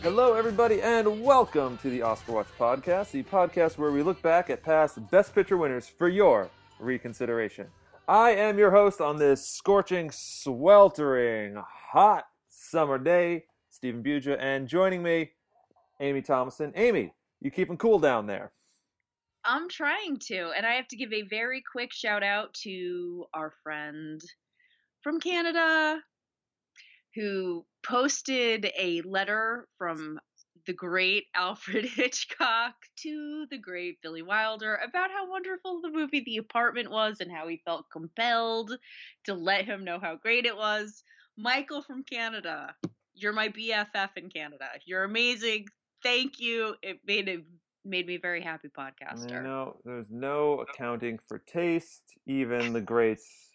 Hello, everybody, and welcome to the Oscar Watch Podcast, the podcast where we look back at past Best Picture winners for your reconsideration. I am your host on this scorching, sweltering, hot summer day, Stephen Buja, and joining me, Amy Thomason. Amy, you keeping cool down there? I'm trying to, and I have to give a very quick shout out to our friend from Canada who posted a letter from the great Alfred Hitchcock to the great Billy Wilder about how wonderful the movie The Apartment was and how he felt compelled to let him know how great it was. Michael from Canada, you're my BFF in Canada. You're amazing. Thank you. It made it made me very happy podcaster. Know, there's no accounting for taste. Even the greats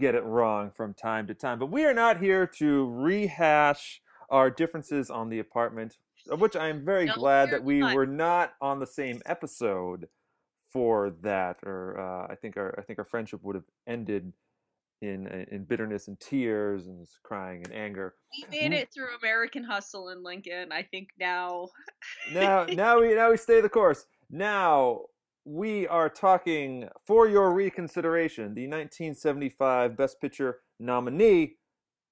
get it wrong from time to time. But we are not here to rehash our differences on the apartment, of which I am very No, glad that we not. were not on the same episode for that. Or uh, I think our I think our friendship would have ended in in bitterness and tears and crying and anger. We made it through American Hustle in Lincoln. I think now now now we now we stay the course. Now we are talking for your reconsideration the 1975 Best Picture nominee,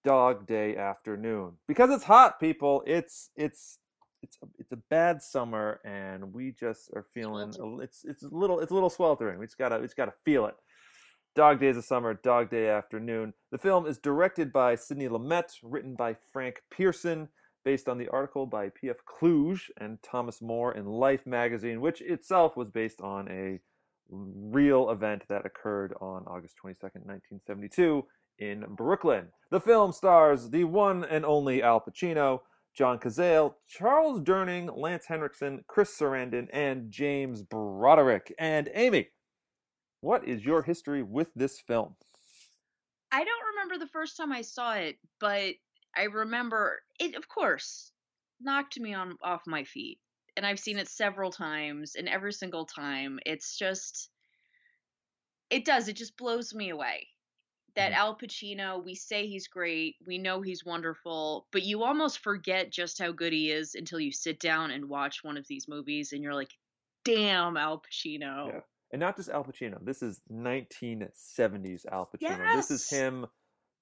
Dog Day Afternoon. Because it's hot, people. It's it's it's a, it's a bad summer, and we just are feeling a, it's it's a little it's a little sweltering. We just gotta we just gotta feel it. Dog Days of Summer, Dog Day Afternoon. The film is directed by Sidney Lumet, written by Frank Pierson, based on the article by P.F. Kluge and Thomas Moore in Life magazine, which itself was based on a real event that occurred on August 22nd, 1972 in Brooklyn. The film stars the one and only Al Pacino, John Cazale, Charles Durning, Lance Henriksen, Chris Sarandon, and James Broderick. And Amy, what is your history with this film? I don't remember the first time I saw it, but I remember it. Of course, knocked me on off my feet, and I've seen it several times, and every single time, it's just it does. It just blows me away. That Mhm. Al Pacino, we say he's great, we know he's wonderful, but you almost forget just how good he is until you sit down and watch one of these movies, and you're like, "Damn, Al Pacino." Yeah. And not just Al Pacino. This is 1970s Al Pacino. This is him.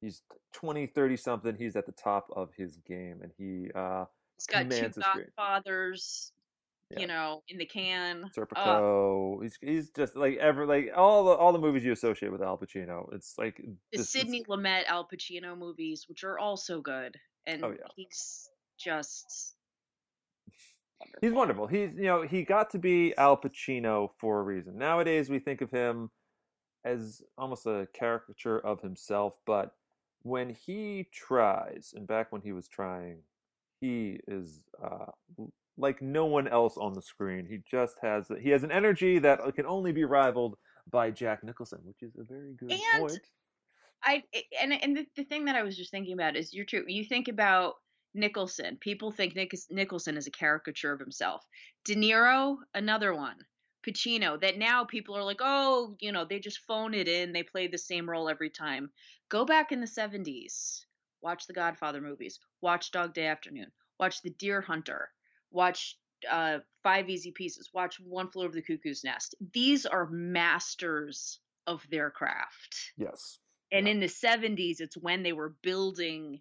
He's 20, 30 something. He's at the top of his game, and he uh, He's got two commands the screen. Godfathers, Yeah. you know, in the can. Oh, Serpico. He's he's just like ever like all the all the movies you associate with Al Pacino. It's like the this is- Sidney Lumet Al Pacino movies, which are also good, and Oh, yeah. he's just He's wonderful. He's you know he got to be Al Pacino for a reason. Nowadays we think of him as almost a caricature of himself, but when he tries, and back when he was trying, he is uh, like no one else on the screen. He just has he has an energy that uh, can only be rivaled by Jack Nicholson, which is a very good And point. I i- and and the, the thing that I was just thinking about is you're true. You think about Nicholson. People think Nic- Nicholson is a caricature of himself. De Niro, another one. Pacino, that now people are like, oh, you know, they just phone it in. They play the same role every time. Go back in the 70s. Watch the Godfather movies. Watch Dog Day Afternoon. Watch The Deer Hunter. Watch uh, Five Easy Pieces. Watch One Flew Over the Cuckoo's Nest. These are masters of their craft. Yes. And Yeah. in the 70s, it's when they were building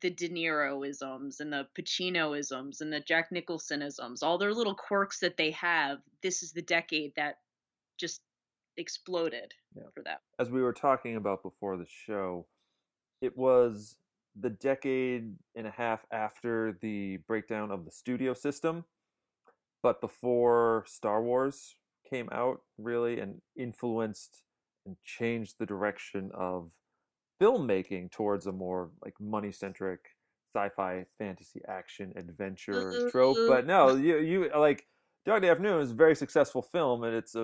the De Niroisms and the Pacino isms and the Jack Nicholsonisms, all their little quirks that they have. This is the decade that just exploded Yeah. for them. as we were talking about before the show, it was the decade and a half after the breakdown of the studio system, but before Star Wars came out, really, and influenced and changed the direction of filmmaking towards a more like money centric sci-fi fantasy action adventure mm-hmm, trope. Mm-hmm. but no you you like dog day afternoon is a very successful film and it's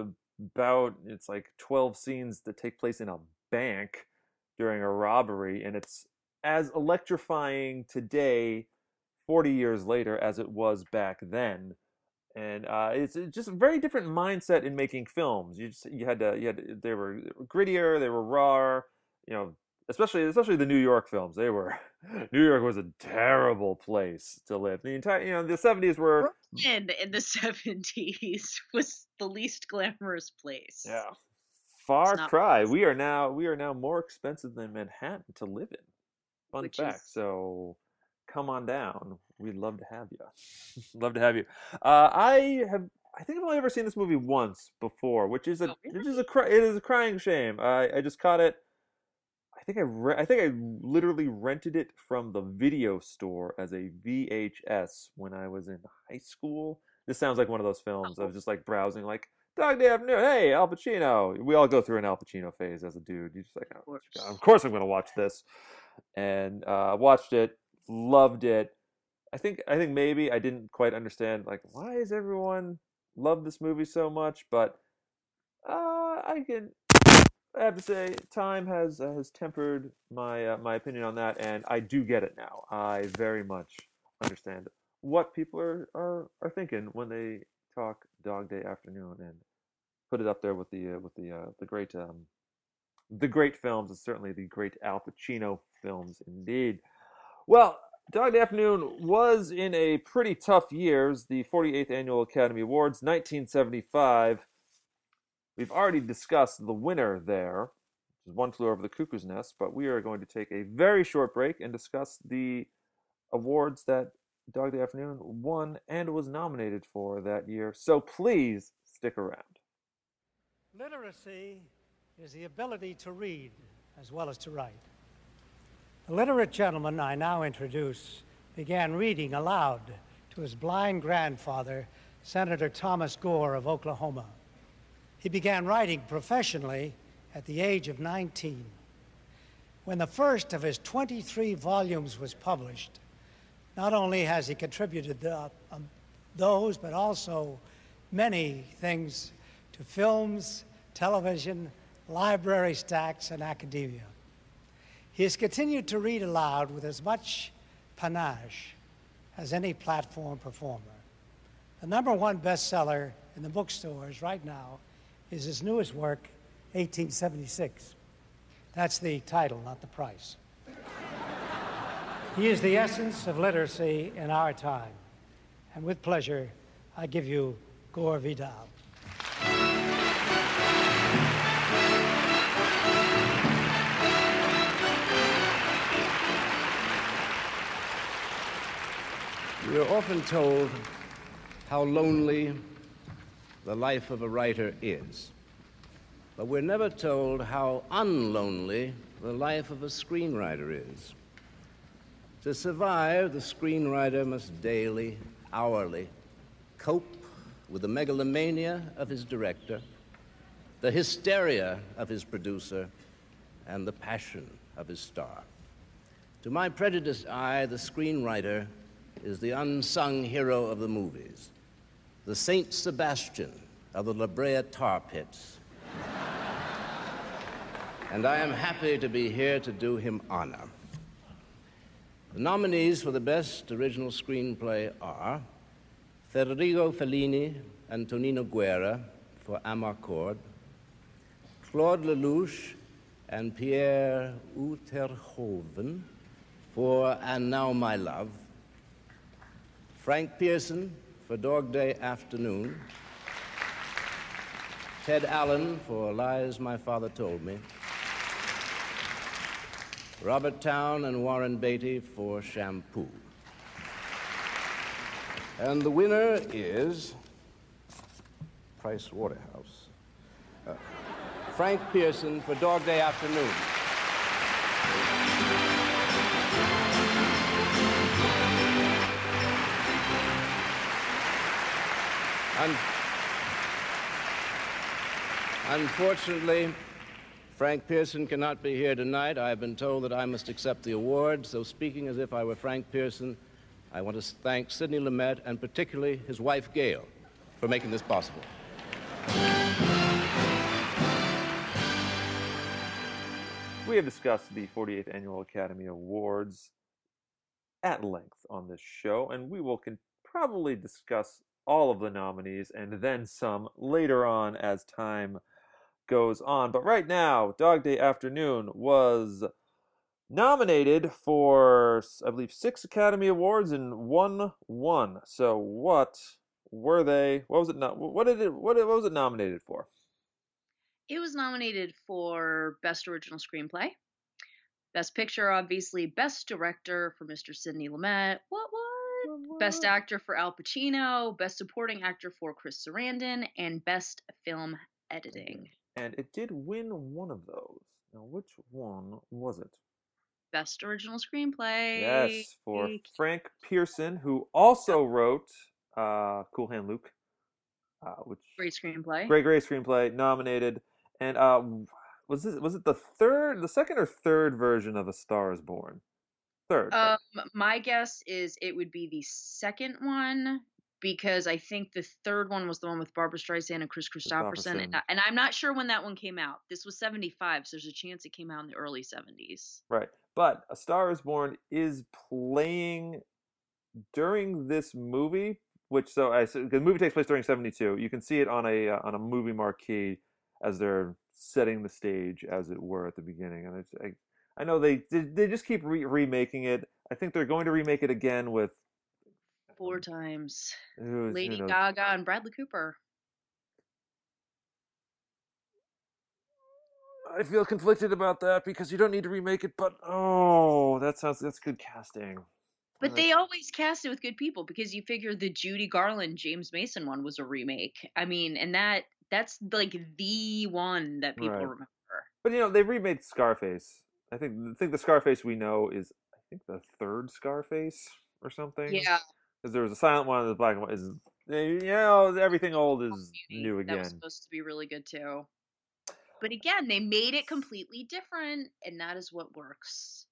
about it's like 12 scenes that take place in a bank during a robbery, and it's as electrifying today, 40 years later, as it was back then. And uh, it's just a very different mindset in making films. You just you had to you had to, they were grittier, they were raw. You know, especially especially the New York films. They were New York was a terrible place to live. The entire you know the 70s were Brooklyn in the 70s was the least glamorous place. yeah far cry. We are now we are now more expensive than Manhattan to live in. Fun Which fact. is- So come on down. We'd love to have you. love to have you. Uh, I have. I think I've only ever seen this movie once before, which is a Oh, which is a cry, it is a crying shame. I I just caught it. I think I re- I think I literally rented it from the video store as a VHS when I was in high school. This sounds like one of those films. I was just like browsing, like Dog Day Afternoon. Hey, Al Pacino. We all go through an Al Pacino phase as a dude. You're just like, oh, of course I'm gonna watch this, and uh, watched it, loved it. I think I think maybe I didn't quite understand like why is everyone love this movie so much, but uh, I can I have to say time has uh, has tempered my uh, my opinion on that, and I do get it now. I very much understand what people are are, are thinking when they talk Dog Day Afternoon and put it up there with the uh, with the uh, the great um, the great films, and certainly the great Al Pacino films indeed. Well, Dog Afternoon was in a pretty tough years, the 48th Annual Academy Awards, 1975. We've already discussed the winner there, which is One Flew Over the Cuckoo's Nest, but we are going to take a very short break and discuss the awards that Dog Day Afternoon won and was nominated for that year. So please stick around. Literacy is the ability to read as well as to write. The literate gentleman I now introduce began reading aloud to his blind grandfather, Senator Thomas Gore of Oklahoma. He began writing professionally at the age of 19. When the first of his 23 volumes was published, not only has he contributed the, um, those, but also many things to films, television, library stacks, and academia. He has continued to read aloud with as much panache as any platform performer. The number one bestseller in the bookstores right now is his newest work, 1876. That's the title, not the price. he is the essence of literacy in our time. And with pleasure, I give you Gore Vidal. We are often told how lonely the life of a writer is, but we're never told how unlonely the life of a screenwriter is. To survive, the screenwriter must daily, hourly cope with the megalomania of his director, the hysteria of his producer, and the passion of his star. To my prejudiced eye, the screenwriter is the unsung hero of the movies, the Saint Sebastian of the La Brea tar pits. and I am happy to be here to do him honor. The nominees for the Best Original Screenplay are Federico Fellini and Tonino Guerra for Amarcord, Claude Lelouch and Pierre Uytterhoeven for And Now My Love, Frank Pierson for Dog Day Afternoon, Ted Allan for Lies My Father Told Me, Robert Towne and Warren Beatty for Shampoo. And the winner is Price Waterhouse. Uh, Frank Pierson for Dog Day Afternoon. Un- Unfortunately, Frank Pierson cannot be here tonight. I have been told that I must accept the award, so speaking as if I were Frank Pierson, I want to thank Sidney Lumet and particularly his wife Gail for making this possible. We have discussed the 48th Annual Academy Awards at length on this show, and we will probably discuss all of the nominees and then some later on as time goes on. But right now, Dog Day Afternoon was nominated for, I believe, six Academy Awards and one won. So what were they? What was it? What did it? What, what was it nominated for? It was nominated for Best Original Screenplay, Best Picture, obviously, Best Director for Mr. Sidney Lumet. What what? Best Actor for Al Pacino, Best Supporting Actor for Chris Sarandon, and Best Film Editing. And it did win one of those. Now, which one was it? Best Original Screenplay. Yes, for Frank Pierson, who also wrote uh, Cool Hand Luke, uh, which Great screenplay. great, great screenplay, nominated. And uh, was this was it the third, the second or third version of A Star Is Born? Third. Um, my guess is it would be the second one because I think the third one was the one with Barbra Streisand and Kris Kristofferson, and, and I'm not sure when that one came out. This was '75, so there's a chance it came out in the early '70s. Right. But A Star is Born is playing during this movie, which so I so the movie takes place during 72. You can see it on a uh, on a movie marquee as they're setting the stage as it were at the beginning. And it's I, I know they they, they just keep re- remaking it. I think they're going to remake it again with Four times. who Lady knows? Gaga and Bradley Cooper. I feel conflicted about that because you don't need to remake it, but oh, that sounds that's good casting. But they always cast it with good people because you figure the Judy Garland James Mason one was a remake. I mean, and that that's like the one that people Right. remember. But you know, they remade Scarface. I think I think the Scarface we know is I think the third Scarface or something. Yeah, Because there was a silent one, and the black and white is eh, you know everything old oh, is new again. That was supposed to be really good too. But again, they made it completely different, and that is what works.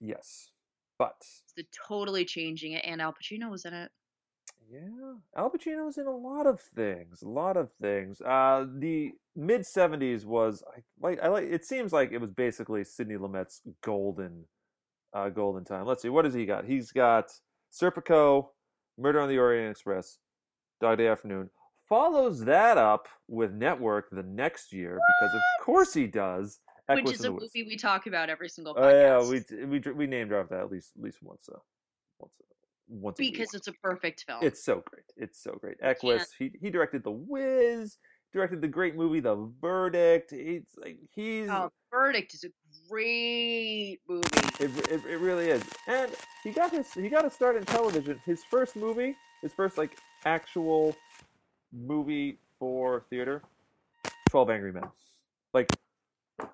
Yes, but It's the totally changing it, and Al Pacino was in it. Yeah, Al Pacino's in a lot of things. A lot of things. Uh, the mid '70s was I like. I like. It seems like it was basically Sidney Lumet's golden, uh, golden time. Let's see. What has he got? He's got Serpico, Murder on the Orient Express, Dog Day Afternoon. Follows that up with Network the next year because of course he does. Which is a movie we talk about every single Oh yeah, we we we name dropped that at least at least once. Uh, once uh, once because it's a perfect film. It's so great. It's so great. Equus. He he directed The Wiz. Directed the great movie The Verdict. It's like he's oh, Verdict is a great movie. it, it, it really is. And he got his he got a start in television. His first movie, his first like actual movie for theater, Twelve Angry Men. Like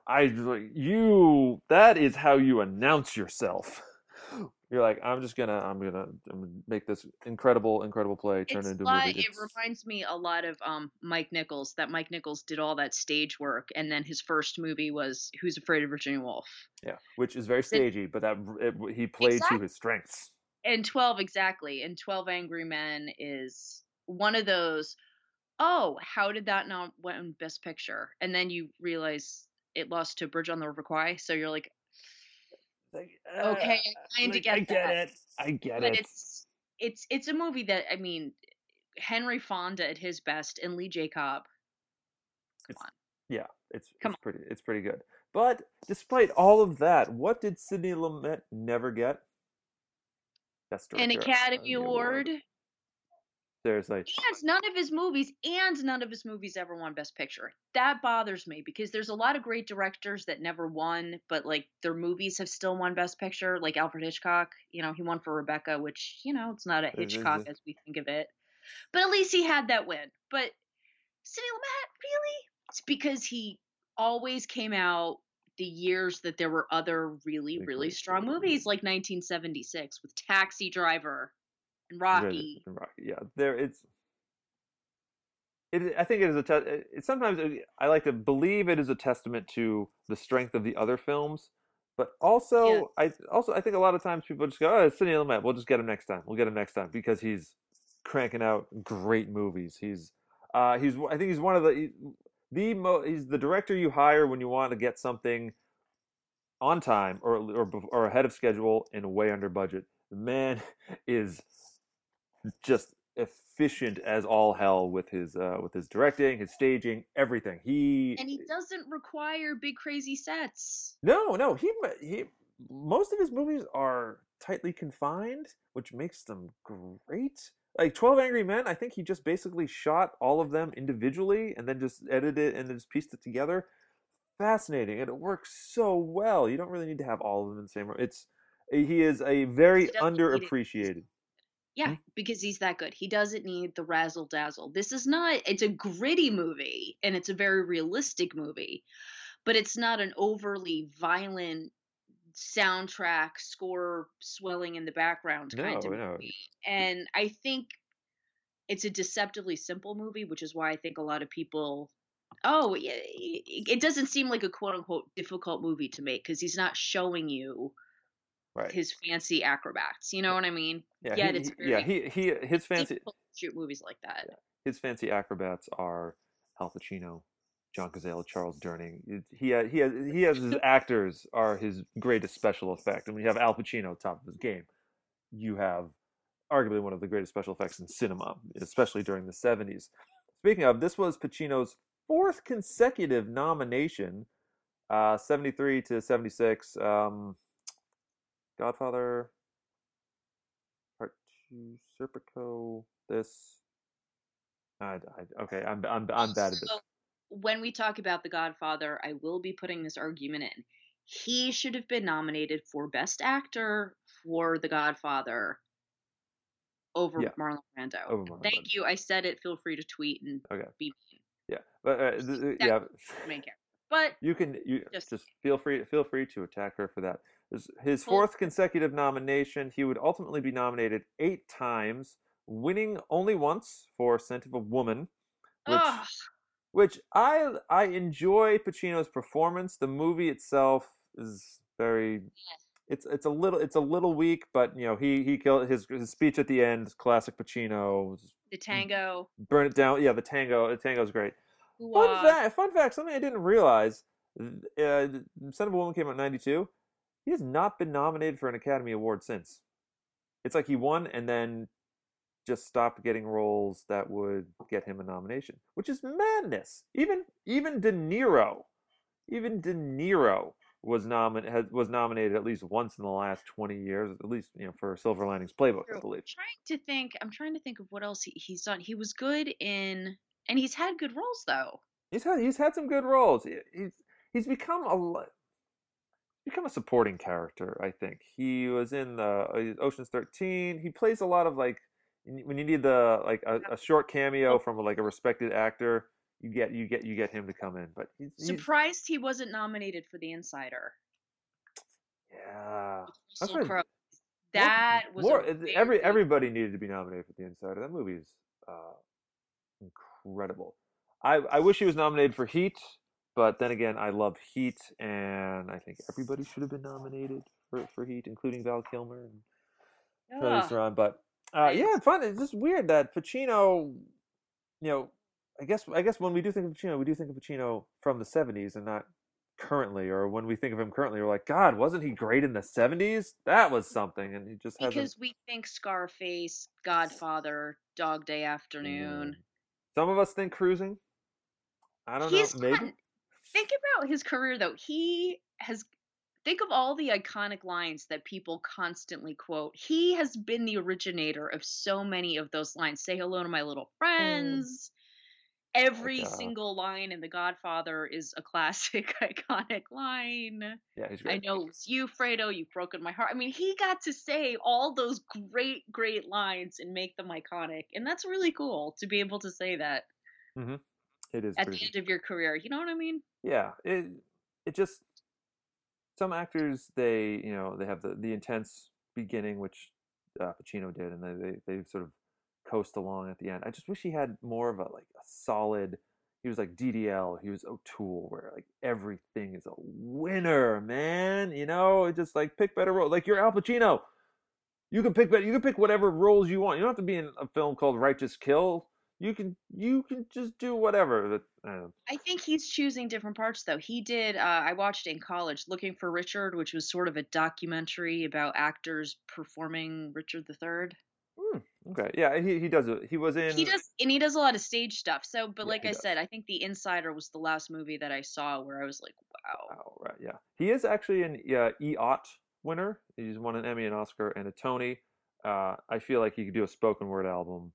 I was like you. That is how you announce yourself. You're like, I'm just gonna, I'm gonna, I'm gonna make this incredible, incredible play turn It's into a movie. it reminds me a lot of um Mike Nichols. That Mike Nichols did all that stage work, and then his first movie was Who's Afraid of Virginia Woolf. Yeah, which is very stagey, but that it, he played to his strengths. And Twelve exactly, and Twelve Angry Men is one of those. Oh, how did that not win Best Picture? And then you realize it lost to Bridge on the River Kwai. So you're like, Like, okay, uh, I kind of like, get I get that. it. I get but it. it's it's it's a movie that I mean, Henry Fonda at his best and Lee J. Cobb. Yeah, it's Come it's pretty it's pretty good. But despite all of that, what did Sidney Lumet never get? Best An Academy Award. Seriously, And none of his movies, and none of his movies ever won Best Picture. That bothers me because there's a lot of great directors that never won, but like their movies have still won Best Picture. Like Alfred Hitchcock, you know, he won for Rebecca, which you know it's not a Hitchcock as we think of it, but at least he had that win. But Sidney Lumet, really? It's because he always came out the years that there were other really, really strong movies, like 1976 with Taxi Driver and Rocky. Rocky. Yeah, there it's. It, I think it is a. Te- it, sometimes it- I like to believe it is a testament to the strength of the other films, but also I also I think a lot of times people just go, "Oh, it's Sidney Lumet. We'll just get him next time. We'll get him next time because he's cranking out great movies. He's uh he's I think he's one of the he- the mo- he's the director you hire when you want to get something on time or or or ahead of schedule and way under budget. The man is just efficient as all hell with his uh, with his directing, his staging, everything. He And he doesn't require big crazy sets. no, no, he he most of his movies are tightly confined, which makes them great. Like Twelve Angry Men, I think he just basically shot all of them individually and then just edited it and then just pieced it together. Fascinating, and it works so well. You don't really need to have all of them in the same room. It's he is a very underappreciated. Yeah, because he's that good. He doesn't need the razzle dazzle. This is not, it's a gritty movie and it's a very realistic movie, but it's not an overly violent soundtrack score swelling in the background kind No, of no. movie. And I think it's a deceptively simple movie, which is why I think a lot of people. Oh, it it doesn't seem like a quote unquote difficult movie to make because he's not showing you Right. his fancy acrobats. You know what I mean? Yeah, Yet he, it's he- yeah, he he his fancy shoot movies like that. his fancy acrobats are Al Pacino, John Cazale, Charles Durning. It- He ha- he has he has his actors are his greatest special effect. And when you have Al Pacino top of his game, you have arguably one of the greatest special effects in cinema, especially during the seventies. Speaking of, this was Pacino's fourth consecutive nomination, uh, seventy three to seventy six. Um, Godfather, Part Two, Serpico, this. I, I, okay, I'm I'm I'm bad at this. Also, when we talk about The Godfather, I will be putting this argument in. He should have been nominated for Best Actor for The Godfather over Yeah. Marlon Brando. Over Marlon Thank Brando. you. I said it. Feel free to tweet and Okay. be mean. Yeah, but uh, th- yeah, Main character. But you can you Just- just, feel free feel free to attack her for that. His, fourth consecutive nomination, he would ultimately be nominated eight times, winning only once for *Scent of a Woman*, which ugh, which I I enjoy Pacino's performance. The movie itself is very it's it's a little it's a little weak, but you know he he killed his his speech at the end, classic Pacino. the tango. Burn it down. Yeah, the tango. The tango's great. Fun Fun fact. Fun fact. Something I didn't realize. Uh, Son of a Woman came out in '92. He has not been nominated for an Academy Award since. It's like he won and then just stopped getting roles that would get him a nomination, which is madness. Even even De Niro, even De Niro was nomin has, was nominated at least once in the last 20 years, at least you know for Silver Linings Playbook, I believe. trying to think. I'm trying to think of what else he, he's done. He was good in, and he's had good roles though. He's had he's had some good roles. He- He's he's become a become a supporting character. I think he was in the uh, Ocean's Thirteen. He plays a lot of like when you need the like a, a short cameo from like a respected actor. You get you get you get him to come in, but he's, he's Surprised he wasn't nominated for The Insider. yeah. Russell right. Crowe. More- That was more. it- very- Every everybody needed to be nominated for The Insider. That movie is uh, incredible. I I wish he was nominated for Heat, but then again, I love Heat, and I think everybody should have been nominated for, for Heat, including Val Kilmer and Charlize Ugh. Theron. But uh, yeah, it's fun. It's just weird that Pacino, you know, I guess I guess when we do think of Pacino, we do think of Pacino from the '70s and not currently. Or when we think of him currently, we're like, God, wasn't he great in the '70s? That was something, and he just hasn't. because we think Scarface, Godfather, Dog Day Afternoon. Mm. Some of us think cruising. I don't He's know. Maybe. Think about his career though. He has think of all the iconic lines that people constantly quote. He has been the originator of so many of those lines. Say hello to my little friends. Every uh, single line in The Godfather is a classic, iconic line. Yeah, he's I know it's you, Fredo. You've broken my heart. I mean, he got to say all those great, great lines and make them iconic, and that's really cool to be able to say that It is at the end of your career. You know what I mean? yeah it it just some actors they you know they have the the intense beginning which uh, Pacino did and they, they they sort of coast along at the end I just wish he had more of a like a solid he was like DDL he was O'Toole where like everything is a winner man you know just like pick better role like you're Al Pacino you can pick better you can pick whatever roles you want you don't have to be in a film called Righteous Kill you can you can just do whatever. Uh, I think he's choosing different parts though. He did. Uh, I watched in college, Looking for Richard, which was sort of a documentary about actors performing Richard III. hmm, okay, yeah, he he does it. He was in. He does, and he does a lot of stage stuff. So, but Yeah, like I does. said, I think The Insider was the last movie that I saw where I was like, wow. Oh, right, yeah. He is actually an uh, EOT winner. He's won an Emmy, an Oscar, and a Tony. Uh, I feel like he could do a spoken word album,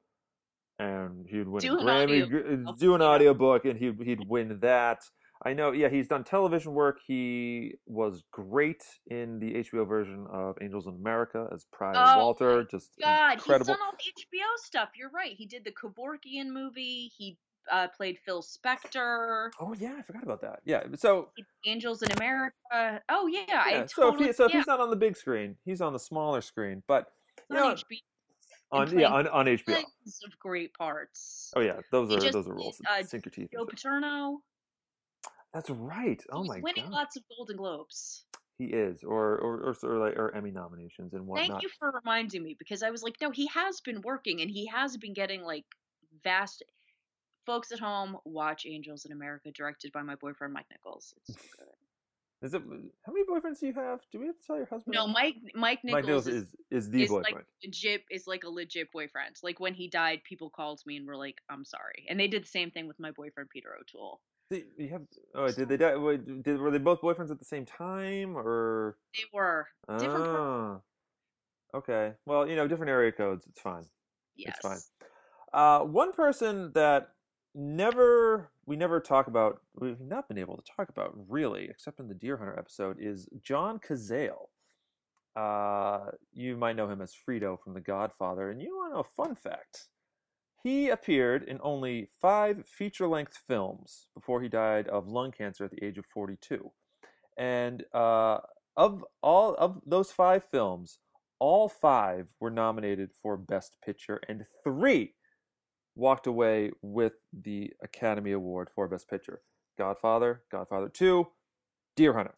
and he'd win Do a Grammy. oh, do an audiobook, and he'd he'd win that. I know. Yeah, he's done television work. He was great in the HBO version of Angels in America as Pride Oh, Walter. Just God, incredible. he's done all the HBO stuff. You're right. He did the Kevorkian movie. He uh, played Phil Spector. Oh yeah, I forgot about that. Yeah, so Angels in America. Oh yeah, I yeah, so if totally. he, so if yeah, he's not on the big screen, he's on the smaller screen. But you know, HBO. On yeah on, on HBO. Of great parts. Oh yeah, those He are just those are roles. uh, sink your teeth. Joe. Paterno. That's right. Oh he's my winning god, Winning lots of Golden Globes. he is, or or or, or, like, or Emmy nominations and whatnot. Thank you for reminding me because I was like, no, he has been working and he has been getting like vast. Folks at home, watch Angels in America, directed by my boyfriend Mike Nichols. It's so good. Is it how many boyfriends do you have? Do we have to tell your husband? No? Mike Mike Mike Nichols, Nichols is, is is the is boyfriend. like legit is like a legit boyfriend. Like when he died, people called me and were like, "I'm sorry," and they did the same thing with my boyfriend Peter O'Toole. See, you have. Oh, did they die? wait, Did were they both boyfriends at the same time, or? They were different. Ah, okay. Well, you know, different area codes. It's fine. yes. it's fine. Uh, one person that never we never talk about we've not been able to talk about really except in the deer hunter episode is john cazale uh, you might know him as Fredo from The Godfather, and you want to know a fun fact? He appeared in only five feature-length films before he died of lung cancer at the age of 42, and uh, of all of those five films, all five were nominated for Best Picture, and three walked away with the Academy Award for Best Picture. Godfather, Godfather 2, Deer Hunter.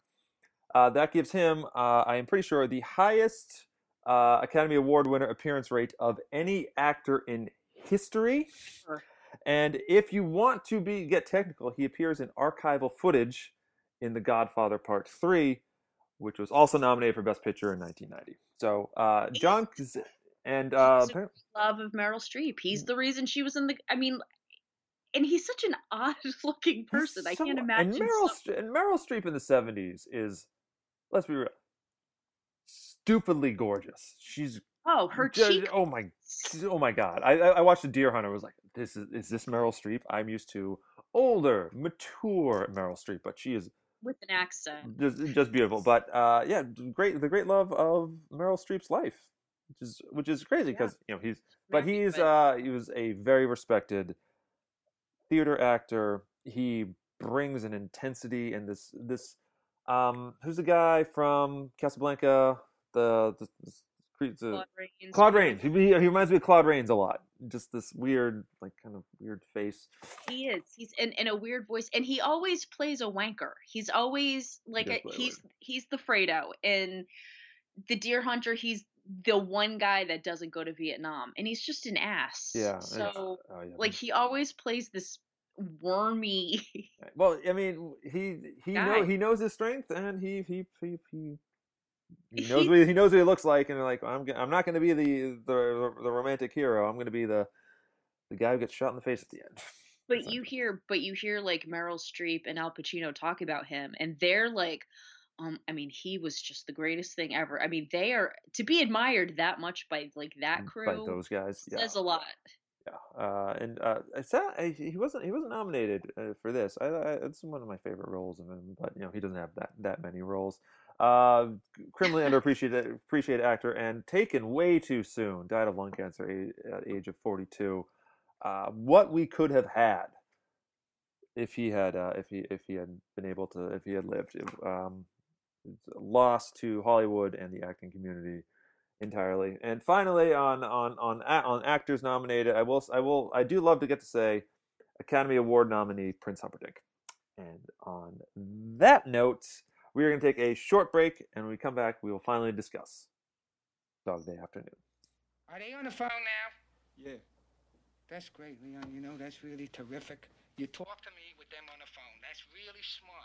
Uh, that gives him, uh, I am pretty sure, the highest uh, Academy Award winner appearance rate of any actor in history. Sure. And if you want to be get technical, he appears in archival footage in The Godfather Part 3, which was also nominated for Best Picture in 1990. So, uh, John and uh, Love of Meryl Streep. He's Mm. the reason she was in the. I mean, and he's such an odd-looking person. I can't imagine. And Meryl, and Meryl Streep in the '70s is, let's be real, stupidly gorgeous. She's oh, her ju- cheek. Oh my, oh my God! I I I watched The Deer Hunter. I was like, this is is this Meryl Streep? I'm used to older, mature Meryl Streep, but she is with an accent. just just beautiful. But uh, yeah, great the great love of Meryl Streep's life, which is which is crazy Yeah. because you know he's but he's uh he was a very respected theater actor. He brings an intensity and this this um who's the guy from Casablanca the the, the, the Claude Rains. Claude Rains. He, he he reminds me of Claude Rains a lot. Just this weird like kind of weird face. He is. He's in, in a weird voice, and he always plays a wanker. He's always like does a, play a he's he's the Fredo in the Deer Hunter. He's the one guy that doesn't go to Vietnam, and he's just an ass. Yeah. So oh, yeah. like he always plays this wormy. Eh, well, I mean, he he Guy. know he knows his strength, and he he he he, he knows what he knows what he looks like, and like I'm I'm not going to be the, the the romantic hero. I'm going to be the the guy who gets shot in the face at the end. But you hear, but you hear like Meryl Streep and Al Pacino talk about him, and they're like, um, I mean, he was just the greatest thing ever. I mean, they are to be admired that much by like that by crew those guys. Yeah, says a lot. yeah. Uh, and uh, it's not, he wasn't he wasn't nominated uh, for this. I, I it's one of my favorite roles of him, but you know he doesn't have that that many roles. Uh, criminally underappreciated appreciated actor and taken way too soon. Died of lung cancer at the age of forty two. Uh, what we could have had if he had uh, if he if he had been able to if he had lived. Um, loss to Hollywood and the acting community entirely. And finally, on on on on actors nominated, I will I will I do love to get to say Academy Award nominee Prince Humperdinck. And on that note, we are going to take a short break, and when we come back, we will finally discuss Dog Day Afternoon. Are they on the phone now? Yeah. That's great, Leon. You know, that's really terrific. You talk to me with them on the phone. That's really smart.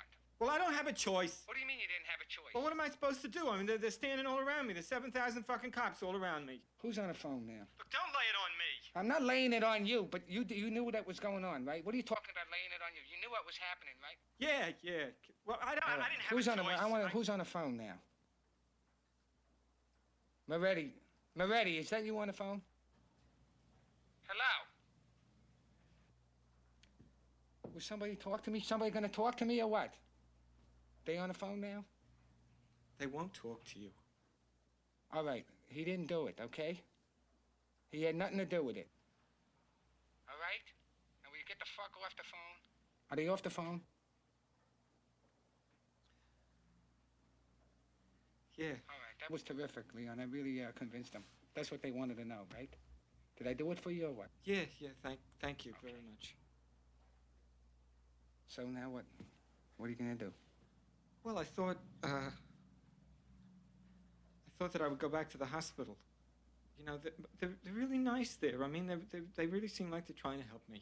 Well, I don't have a choice. What do you mean you didn't have a choice? Well, what am I supposed to do? I mean, they're, they're standing all around me. There's 7,000 fucking cops all around me. Who's on the phone now? Look, don't lay it on me. I'm not laying it on you, but you you knew that was going on, right? What are you talking about laying it on you? You knew what was happening, right? Yeah, yeah. Well, I, don't, I didn't have who's a on choice. the I want I- who's on the phone now? Moretti. Moretti, is that you on the phone? Hello. Was somebody talk to me? Somebody gonna talk to me or what? They on the phone now? They won't talk to you. All right. He didn't do it, okay? He had nothing to do with it. All right? Now will you get the fuck off the phone? Are they off the phone? Yeah. All right. That was terrific, Leon. I really uh, convinced them. That's what they wanted to know, right? Did I do it for you or what? Yeah, yeah. Thank, thank you very much. So now what? What are you gonna do? Well, I thought, uh, I thought that I would go back to the hospital. You know, they're, they're, really nice there. I mean, they they they really seem like they're trying to help me.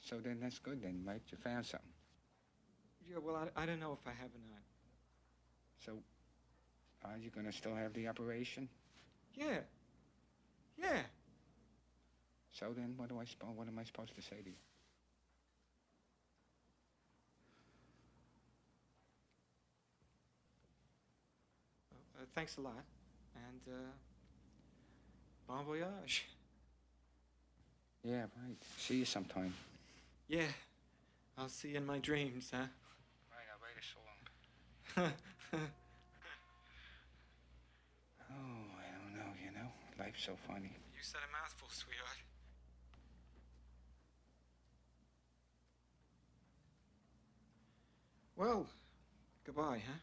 So then that's good then, right? You found something. Yeah. Well, I, I don't know if I have or not. So are you gonna still have the operation? Yeah. Yeah. So then what do I what am I supposed to say to you? Uh, thanks a lot, and uh, bon voyage. Yeah, right. See you sometime. Yeah. I'll see you in my dreams, huh? Right, I'll write a song. Oh, I don't know, you know? Life's so funny. You said a mouthful, sweetheart. Well, goodbye, huh?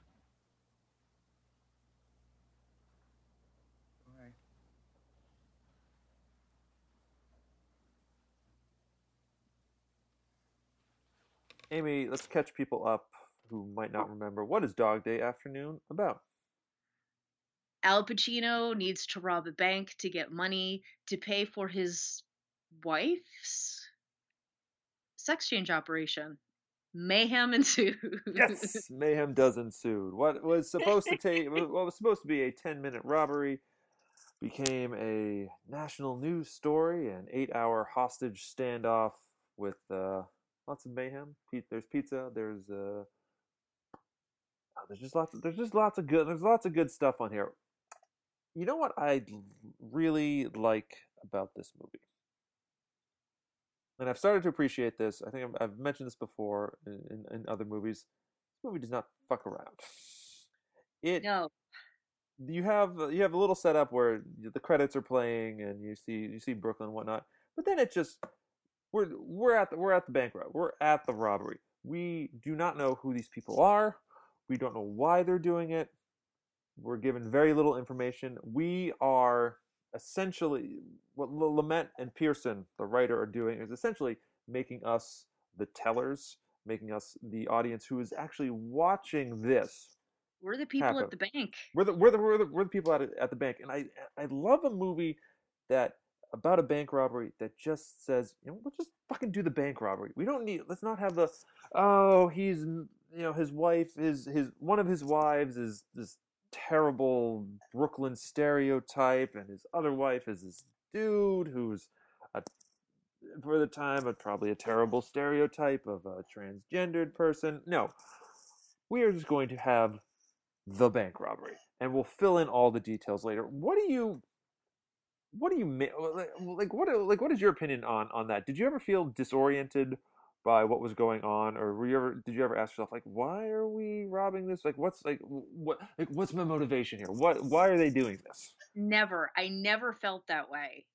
Amy, let's catch people up who might not remember. What is Dog Day Afternoon about? Al Pacino needs to rob a bank to get money to pay for his wife's sex change operation. Mayhem ensues. Yes, mayhem does ensue. What was supposed to take, what was supposed to be a ten-minute robbery, became a national news story, an eight-hour hostage standoff with uh, lots of mayhem. There's pizza. There's uh, oh, there's just lots. Of, there's just lots of good. There's lots of good stuff on here. You know what I really like about this movie? and I've started to appreciate this. I think I've, I've mentioned this before in, in, in other movies. This movie does not fuck around. It no. you have you have a little setup where the credits are playing and you see you see Brooklyn and whatnot, but then it just we're we're at the we're at the bank rob we're at the robbery. We do not know who these people are. We don't know why they're doing it. We're given very little information. We are essentially what Lumet and Pierson, the writer, are doing is essentially making us the tellers, making us the audience who is actually watching this We're the people happen. at the bank. we're the we're the we're the, we're the people at at the bank, and I I love a movie that about a bank robbery that just says you know let's just fucking do the bank robbery. We don't need let's not have the oh he's you know his wife his his one of his wives is this terrible Brooklyn stereotype, and his other wife is this dude who's a for the time a, probably a terrible stereotype of a transgendered person. No, we are just going to have the bank robbery, and we'll fill in all the details later. What do you, what do you like, What like what is your opinion on on that? Did you ever feel disoriented by what was going on, or were you ever did you ever ask yourself like, why are we robbing this? Like, what's like what like what's my motivation here? What why are they doing this? Never. I never felt that way.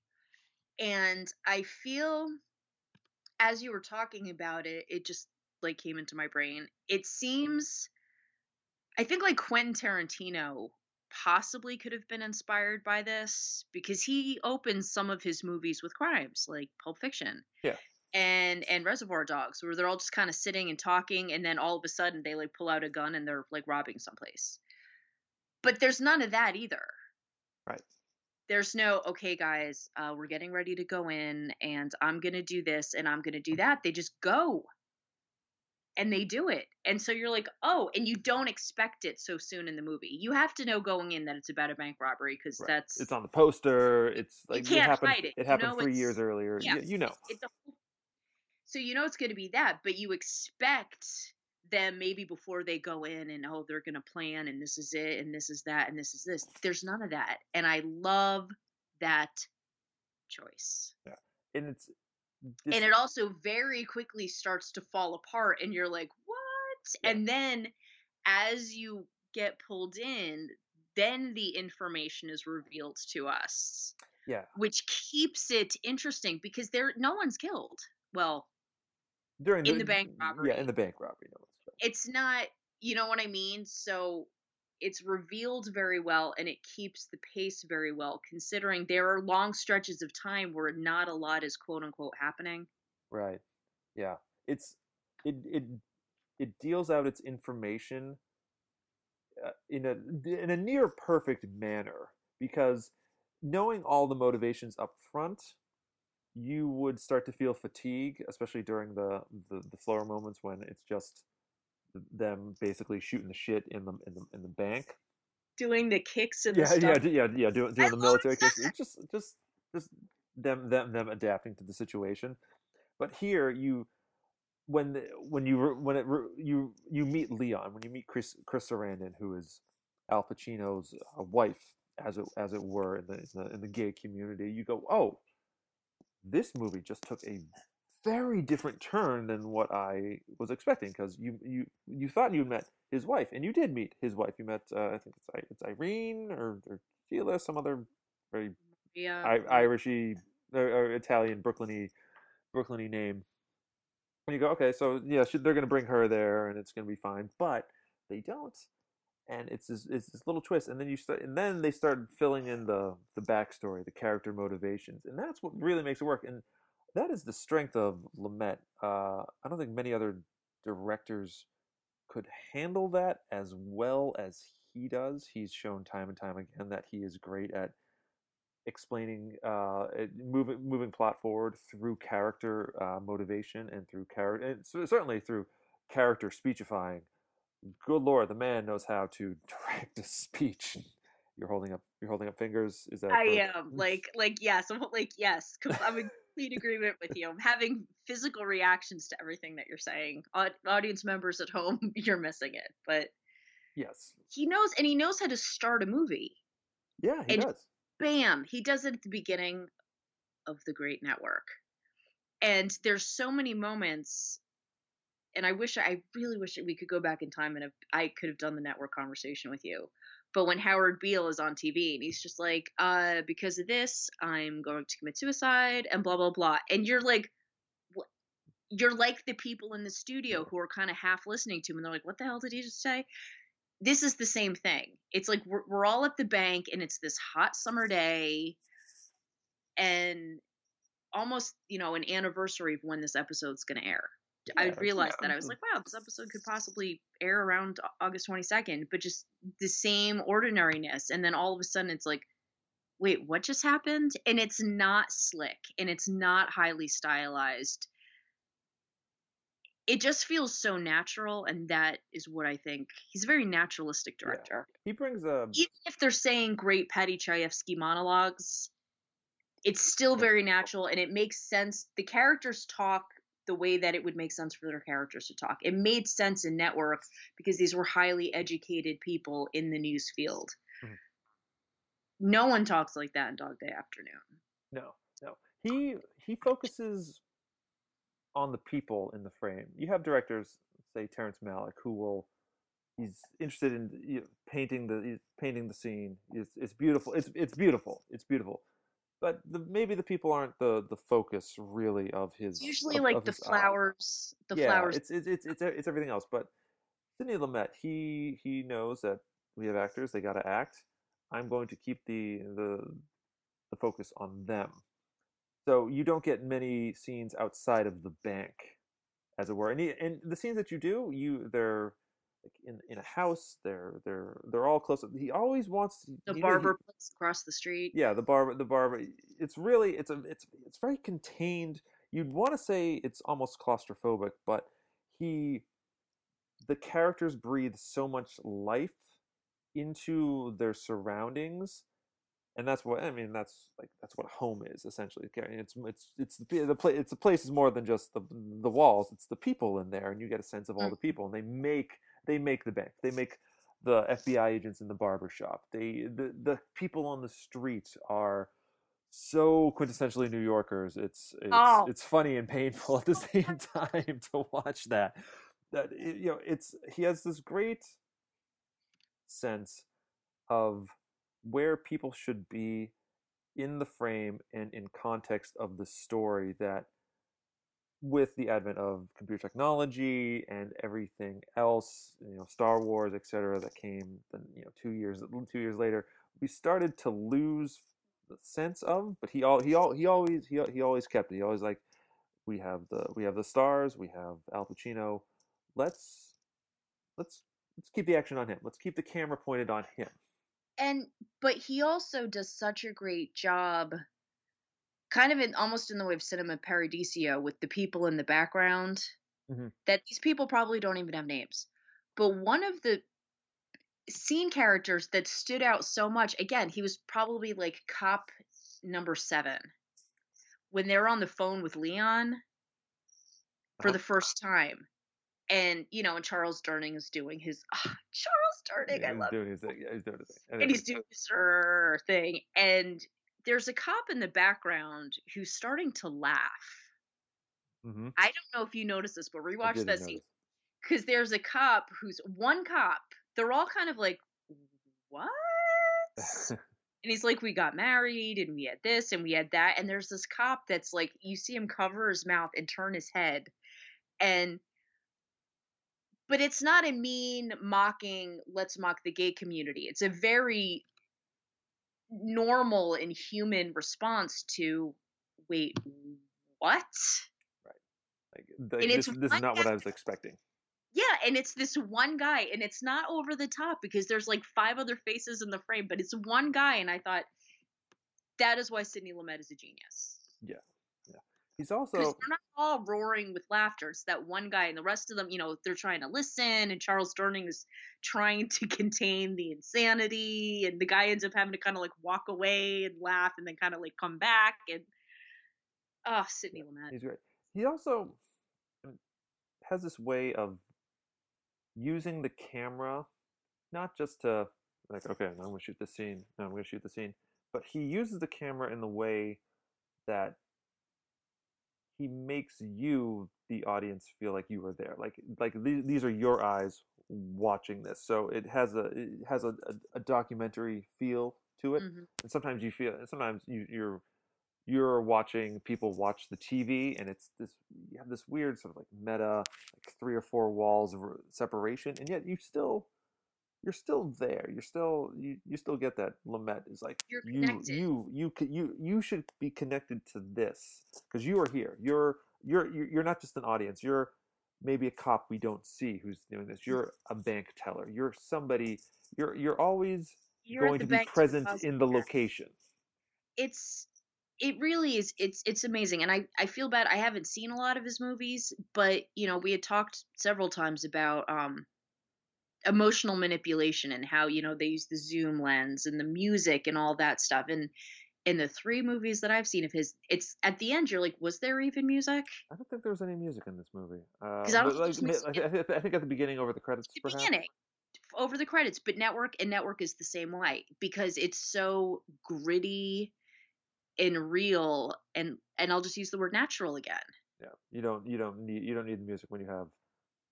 And I feel as you were talking about it, it just like came into my brain. It seems I think like Quentin Tarantino possibly could have been inspired by this because he opens some of his movies with crimes like Pulp Fiction. Yeah. And and Reservoir Dogs where they're all just kind of sitting and talking and then all of a sudden they like pull out a gun and they're like robbing someplace. But there's none of that either. Right. There's no, okay, guys, uh, we're getting ready to go in and I'm going to do this and I'm going to do that. They just go and they do it. And so you're like, oh, and you don't expect it so soon in the movie. You have to know going in that it's about a bank robbery because Right. that's It's on the poster. It's like can't happened. hide it, you happened know, three years earlier. yeah. You, you know. it's a so you know it's going to be that but you expect them maybe before they go in and oh they're going to plan and this is it and this is that and this is this there's none of that and i love that choice Yeah, And it's. This, and it also very quickly starts to fall apart and you're like what Yeah. and then as you get pulled in then the information is revealed to us yeah. which keeps it interesting because there no one's killed well During in the bank robbery. Yeah, in the bank robbery. No, it's right. it's not you know what i mean so it's revealed very well and it keeps the pace very well considering there are long stretches of time where not a lot is quote unquote happening Right. Yeah. It's it it it deals out its information uh, in a in a near perfect manner because knowing all the motivations up front you would start to feel fatigue especially during the the, the slower moments when it's just them basically shooting the shit in the in the in the bank doing the kicks and yeah, the yeah, yeah, yeah, doing, doing I the military kicks. It's just, just, just them, them, them adapting to the situation. But here, you, when, the, when you, when it, you, you meet Leon, when you meet Chris, Chris Sarandon, who is Al Pacino's uh, wife, as it, as it were, in the, in the, in the gay community, you go, oh, this movie just took a very different turn than what I was expecting because you you you thought you met his wife and you did meet his wife. You met uh, I think it's it's Irene or, or Sheila, some other very yeah I, Irishy or, or Italian Brooklyny Brooklyny name. And you go, okay, so yeah, she, they're going to bring her there and it's going to be fine, but they don't. And it's this, it's this little twist, and then you start, and then they start filling in the the backstory, the character motivations, and that's what really makes it work. And that is the strength of Lumet. Uh, I don't think many other directors could handle that as well as he does. He's shown time and time again that he is great at explaining, uh, moving moving plot forward through character uh, motivation and through character, and certainly through character speechifying. Good lord, the man knows how to direct a speech. You're holding up. You're holding up fingers. Is that? I am like like yes, I'm like yes. I'm complete agreement with you. I'm having physical reactions to everything that you're saying. Audience members at home, you're missing it, but Yes. he knows and he knows how to start a movie. Yeah, he And- does. Bam, he does it at the beginning of the Great Network, and there's so many moments. And I wish I really wish that we could go back in time and have, I could have done the network conversation with you. But when Howard Beale is on TV and he's just like, uh, because of this, I'm going to commit suicide and blah, blah, blah. And you're like? You're like the people in the studio who are kind of half listening to him and they're like, what the hell did he just say? This is the same thing. It's like we're, we're all at the bank and it's this hot summer day and almost, you know, an anniversary of when this episode's going to air. I Yeah, realized yeah, that I was like, wow, this episode could possibly air around Au- August 22nd, but just the same ordinariness. And then all of a sudden it's like, wait, what just happened? And it's not slick and it's not highly stylized. It just feels so natural. And that is what I think. He's a very naturalistic Yeah. director. He brings a Even if they're saying great Paddy Chayefsky monologues, it's still very natural and it makes sense. The characters talk the way that it would make sense for their characters to talk. It made sense in Network because these were highly educated people in the news field. Mhm. No one talks like that in Dog Day Afternoon. No, no. He he focuses on the people in the frame. You have directors, say Terrence Malick, who will he's interested in you know, painting the painting the scene. It's it's beautiful. It's it's beautiful. It's beautiful. But the, maybe the people aren't the the focus really of his. Usually of- like of the flowers, the yeah, flowers. It's it's it's it's it's everything else. But Sidney Lumet, he he knows that we have actors. They got to act. I'm going to keep the the the focus on them. So you don't get many scenes outside of the bank, as it were. And he, and the scenes that you do, you they're like in in a house. They're they're they're all close. He always wants to, The he- he- barber place across the street. yeah, the barber. The barber. It's really it's a it's it's very contained. You'd want to say it's almost claustrophobic, but he, the characters breathe so much life into their surroundings, and that's what I mean. That's like that's what home is essentially. It's it's it's the the place. It's the place is more than just the the walls. It's the people in there, and you get a sense of all mm. the people, and they make they make the bank. They make the FBI agents in the barber shop. They the the people on the streets are so quintessentially New Yorkers. It's it's Oh. it's funny and painful at the same time to watch that. That you know, it's he has this great sense of where people should be in the frame and in context of the story that with the advent of computer technology and everything else, you know, Star Wars, etc., that came, then you know, two years two years later, we started to lose the sense of. But he all he all he always he he always kept it. He always like, we have the we have the stars, we have Al Pacino. Let's let's let's keep the action on him. Let's keep the camera pointed on him. and but he also does such a great job kind of in almost in the way of cinema paradiso with the people in the background Mhm. that these people probably don't even have names but one of the scene characters that stood out so much again he was probably like cop number seven when they're on the phone with leon for Uh-huh. the first time and you know and charles durning is doing his charles durning Yeah, i love doing his thing. Yeah, he's doing his thing. and he's doing his thing, and there's a cop in the background who's starting to laugh. hmm I don't know if you noticed this, but rewatch that scene because there's a cop who's one cop. They're all kind of like, what? and he's like, we got married and we had this and we had that. And there's this cop that's like, you see him cover his mouth and turn his head. And, but it's not a mean mocking, let's mock the gay community. It's a very normal and human response to, wait, what? Like, like, And this, this is not what I was expecting. Yeah, and it's this one guy, and it's not over the top because there's like five other faces in the frame, but it's one guy, and I thought that is why Sidney Lumet is a genius. He's also they're not all roaring with laughter. It's that one guy, and the rest of them, you know, they're trying to listen, and Charles Durning is trying to contain the insanity, and the guy ends up having to kind of like walk away and laugh, and then kind of like come back, and oh, Sidney Lumet. he's great. He also has this way of using the camera, not just to like, okay, now I'm gonna shoot the scene. Now I'm gonna shoot the scene, but he uses the camera in the way that he makes you, the audience, feel like you are there. Like, like these, these are your eyes watching this. So it has a it has a, a, a documentary feel to it. Mhm. and sometimes you feel sometimes you, you're you're watching people watch the TV and it's this you have this weird sort of like meta like three or four walls of separation and yet you still you're still there you're still you, you still get that Lumet is like You're you you you you you should be connected to this because you are here. You're you're you're not just an audience you're maybe a cop we don't see who's doing this you're a bank teller you're somebody you're you're always You're going to be present deposit in the location. It's it really is it's it's amazing and i i feel bad i haven't seen a lot of his movies but you know we had talked several times about um emotional manipulation and how you know they use the zoom lens and the music and all that stuff and in the three movies that i've seen of his it's at the end you're like was there even music I don't think there was any music in this movie. Uh, I like, I, I think at the beginning, over the credits, the perhaps. beginning over the credits but network and network is the same way because it's so gritty and real and and i'll just use the word natural again Yeah, you don't you don't need you don't need the music when you have.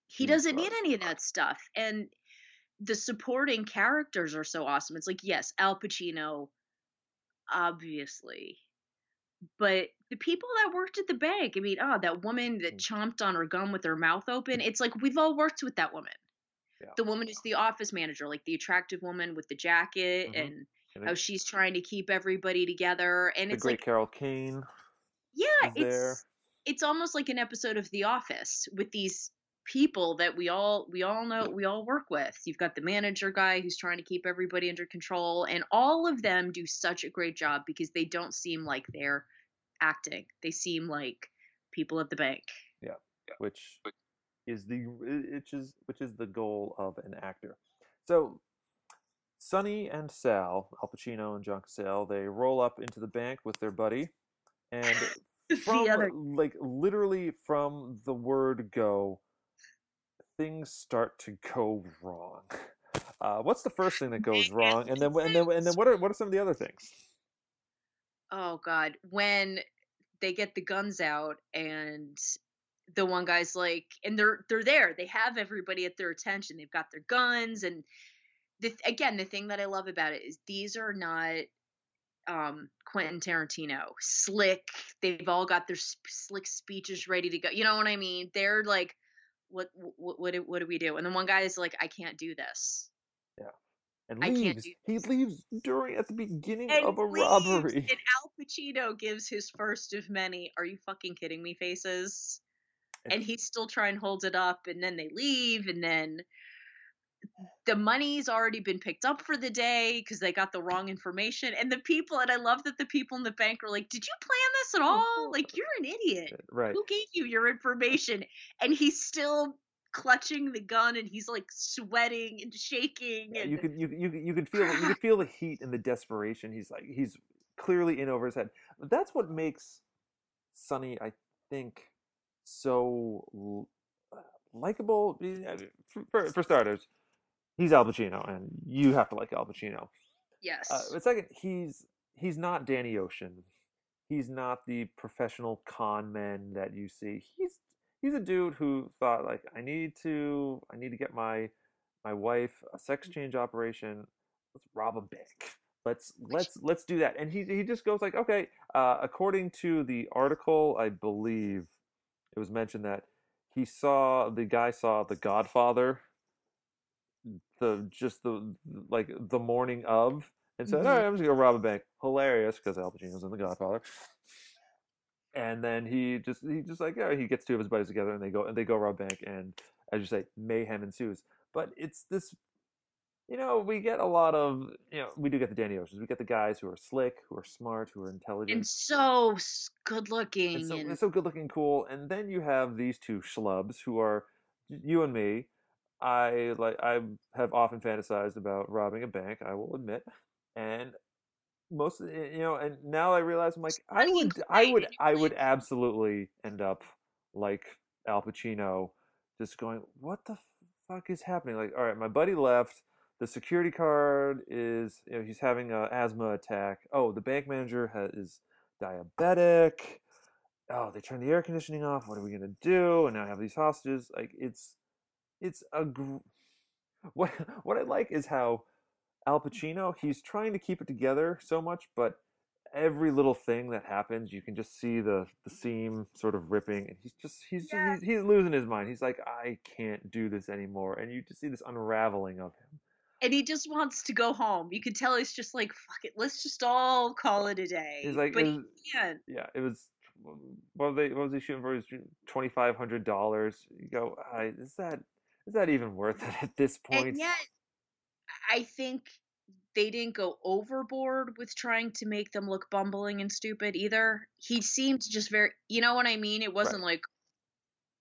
He doesn't need any of that stuff and the supporting characters are so awesome it's like yes al pacino obviously but the people that worked at the bank i mean oh that woman that Mm. chomped on her gum with her mouth open it's like we've all worked with that woman Yeah. the woman who's the office manager like the attractive woman with the jacket Mhm. and and how she's trying to keep everybody together and the it's great like Carol Kane. yeah is there. it's it's almost like an episode of the office with these people that we all we all know we all work with. You've got the manager guy who's trying to keep everybody under control and all of them do such a great job because they don't seem like they're acting. They seem like people at the bank. Yeah. Which is the which is which is the goal of an actor. So Sonny and Sal, Al Pacino and John Cazale, they roll up into the bank with their buddy, and from like literally from the word go, things start to go wrong. Uh, what's the first thing that goes wrong, and then and then and then what are what are some of the other things? oh god. When they get the guns out and the one guy's like and they're they're there. They have everybody at their attention. They've got their guns and the, again the thing that i love about it is these are not um quentin tarantino. Slick. They've all got their sp- slick speeches ready to go. You know what i mean? They're like what what what do, what do we do and then one guy is like i can't do this Yeah. And I can't leaves. He leaves during at the beginning and of a leaves, robbery. and al pacino gives his first of many are you fucking kidding me faces and he's still trying to hold it up and then they leave and then the money's already been picked up for the day because they got the wrong information and the people and i love that the people in the bank are like did you plan this at all like you're an idiot uh, right. who gave you your information and he's still clutching the gun and he's like sweating and shaking Yeah, and you could you you you could feel you could feel the heat and the desperation. He's like he's clearly in over his head. That's what makes Sonny, I think, so uh, likable. For, for, for starters, he's Al Pacino, and you have to like Al Pacino. yes Uh, but second, he's he's not Danny Ocean. He's not the professional con man that you see. He's he's a dude who thought like I need to I need to get my my wife a sex change operation. Let's rob a bank. Let's let's let's do that. And he he just goes like, okay. Uh, according to the article, I believe it was mentioned that he saw the guy saw The Godfather. The just the like the morning of and said, Mhm. "All right, I'm just gonna rob a bank." Hilarious because Al Pacino's in The Godfather. And then he just he just like yeah he gets two of his buddies together and they go and they go rob a bank and as you say mayhem ensues. But it's this, you know, we get a lot of you know we do get the Danny Oceans. We get the guys who are slick, who are smart, who are intelligent, and so good looking and so, and and so good looking, cool. And then you have these two schlubs who are you and me. I like I have often fantasized about robbing a bank. I will admit, and most eh, you know, and now I realize I'm like I would I would I would absolutely end up like Al Pacino, just going, what the fuck is happening? Like, all right, my buddy left. The security card is, you know, he's having a asthma attack. Oh, the bank manager ha- is diabetic. Oh, they turned the air conditioning off. What are we gonna do? And now I have these hostages. Like, it's, it's a. Gr- what what I like is how Al Pacino he's trying to keep it together so much, but every little thing that happens, you can just see the the seam sort of ripping, and he's just he's Yeah. he's, he's losing his mind. He's like, I can't do this anymore, and you just see this unraveling of him. and he just wants to go home. You could tell he's just like, fuck it, let's just all call it a day. He's like, but it he can't. yeah, it was. What was they? What was he shooting for? Was twenty five hundred dollars. You go, is that is that even worth it at this point? And yet, I think they didn't go overboard with trying to make them look bumbling and stupid either. He seemed just very, you know what I mean? It wasn't like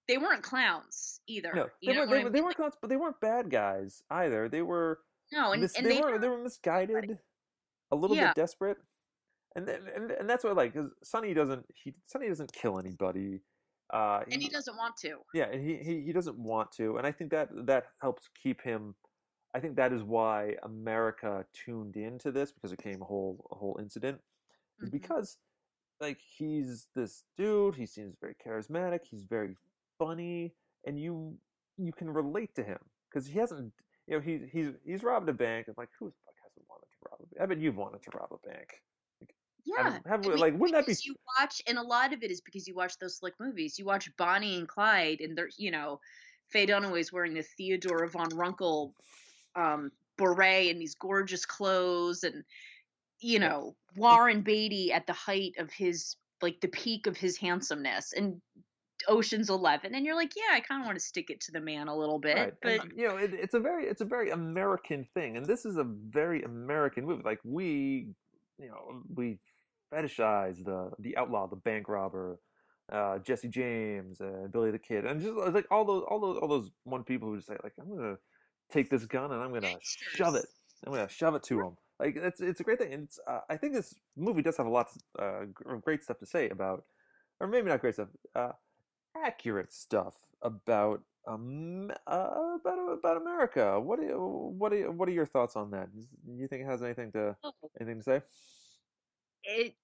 they weren't clowns either. no, they weren't. They, I were- mean? they weren't clowns, but they weren't bad guys either. They were. no, and, mis- and they, they, were were they were misguided, a little Yeah. bit desperate, and then, and and that's what I like because Sonny doesn't he Sonny doesn't kill anybody. Uh, and he doesn't want to. Yeah, and he, he he doesn't want to, and I think that that helps keep him. I think that is why America tuned into this because it came a whole a whole incident, Mhm. because like he's this dude. He seems very charismatic. He's very funny, and you you can relate to him because he hasn't. You know, he's he's he's robbed a bank, and like who the fuck hasn't wanted to rob a bank? I bet you've wanted to rob a bank. Yeah. Haven't I mean, like, wouldn't that be you watch, and a lot of it is because you watch those slick movies. You watch Bonnie and Clyde, and they're, you know, Faye Dunaway's wearing the Theadora Van Runkle um, beret and these gorgeous clothes, and you know Warren Beatty at the height of his, like the peak of his handsomeness, and Ocean's Eleven, and you're like, yeah, I kind of want to stick it to the man a little bit, right. but and, you know, it, it's a very it's a very American thing, and this is a very American movie. Like we, you know, we fetishize the the outlaw, the bank robber, uh, Jesse James, uh, Billy the Kid, and just like all those all those all those one people who just say like, I'm gonna take this gun and I'm gonna shove it. I'm gonna shove it to him. Like it's it's a great thing, and it's uh, I think this movie does have a lot uh, of great stuff to say about, or maybe not great stuff, uh, accurate stuff about um uh, about about America. What do you, what do you, what are your thoughts on that? Do you think it has anything to Oh, anything to say? It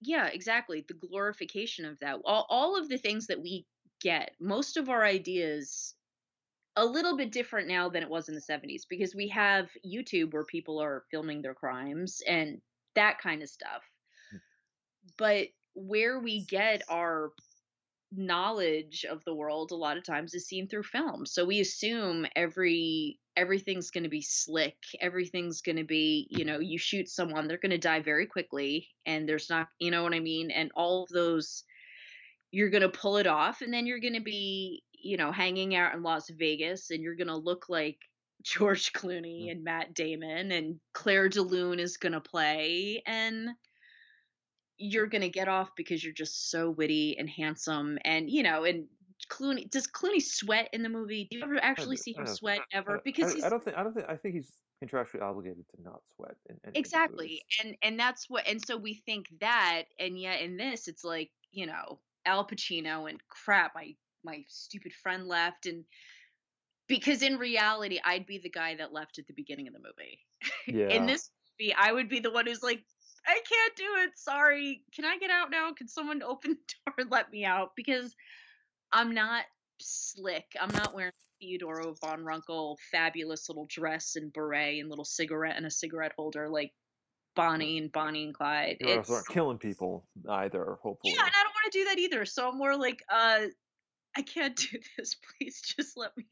yeah exactly the glorification of that. All, all of the things that we get most of our ideas a little bit different now than it was in the 70s because we have youtube where people are filming their crimes and that kind of stuff hmm. but where we get our knowledge of the world a lot of times is seen through film. So we assume every everything's going to be slick everything's going to be you know you shoot someone they're going to die very quickly and there's not you know what i mean? And all of those you're going to pull it off and then you're going to be you know hanging out in las vegas and you're going to look like george clooney mm. and matt damon and Clair de Lune is going to play and you're going to get off because you're just so witty and handsome and you know and Clooney does Clooney sweat in the movie? Do you ever actually see him sweat ever? Because I, I don't think I don't think I think he's contractually obligated to not sweat. In, his exactly and and that's what and so we think that and yet in this it's like you know Al Pacino and crap my my stupid friend left and because in reality I'd be the guy that left at the beginning of the movie. Yeah. in this movie I would be the one who's like I can't do it. Sorry. Can I get out now? Can someone open the door and let me out? Because I'm not slick. I'm not wearing Theadora Van Runkle fabulous little dress and beret and little cigarette and a cigarette holder like Bonnie and Bonnie and Clyde. You It's aren't killing people either. Hopefully. yeah, and I don't want to do that either. So I'm more like, uh, I can't do this. Please just let me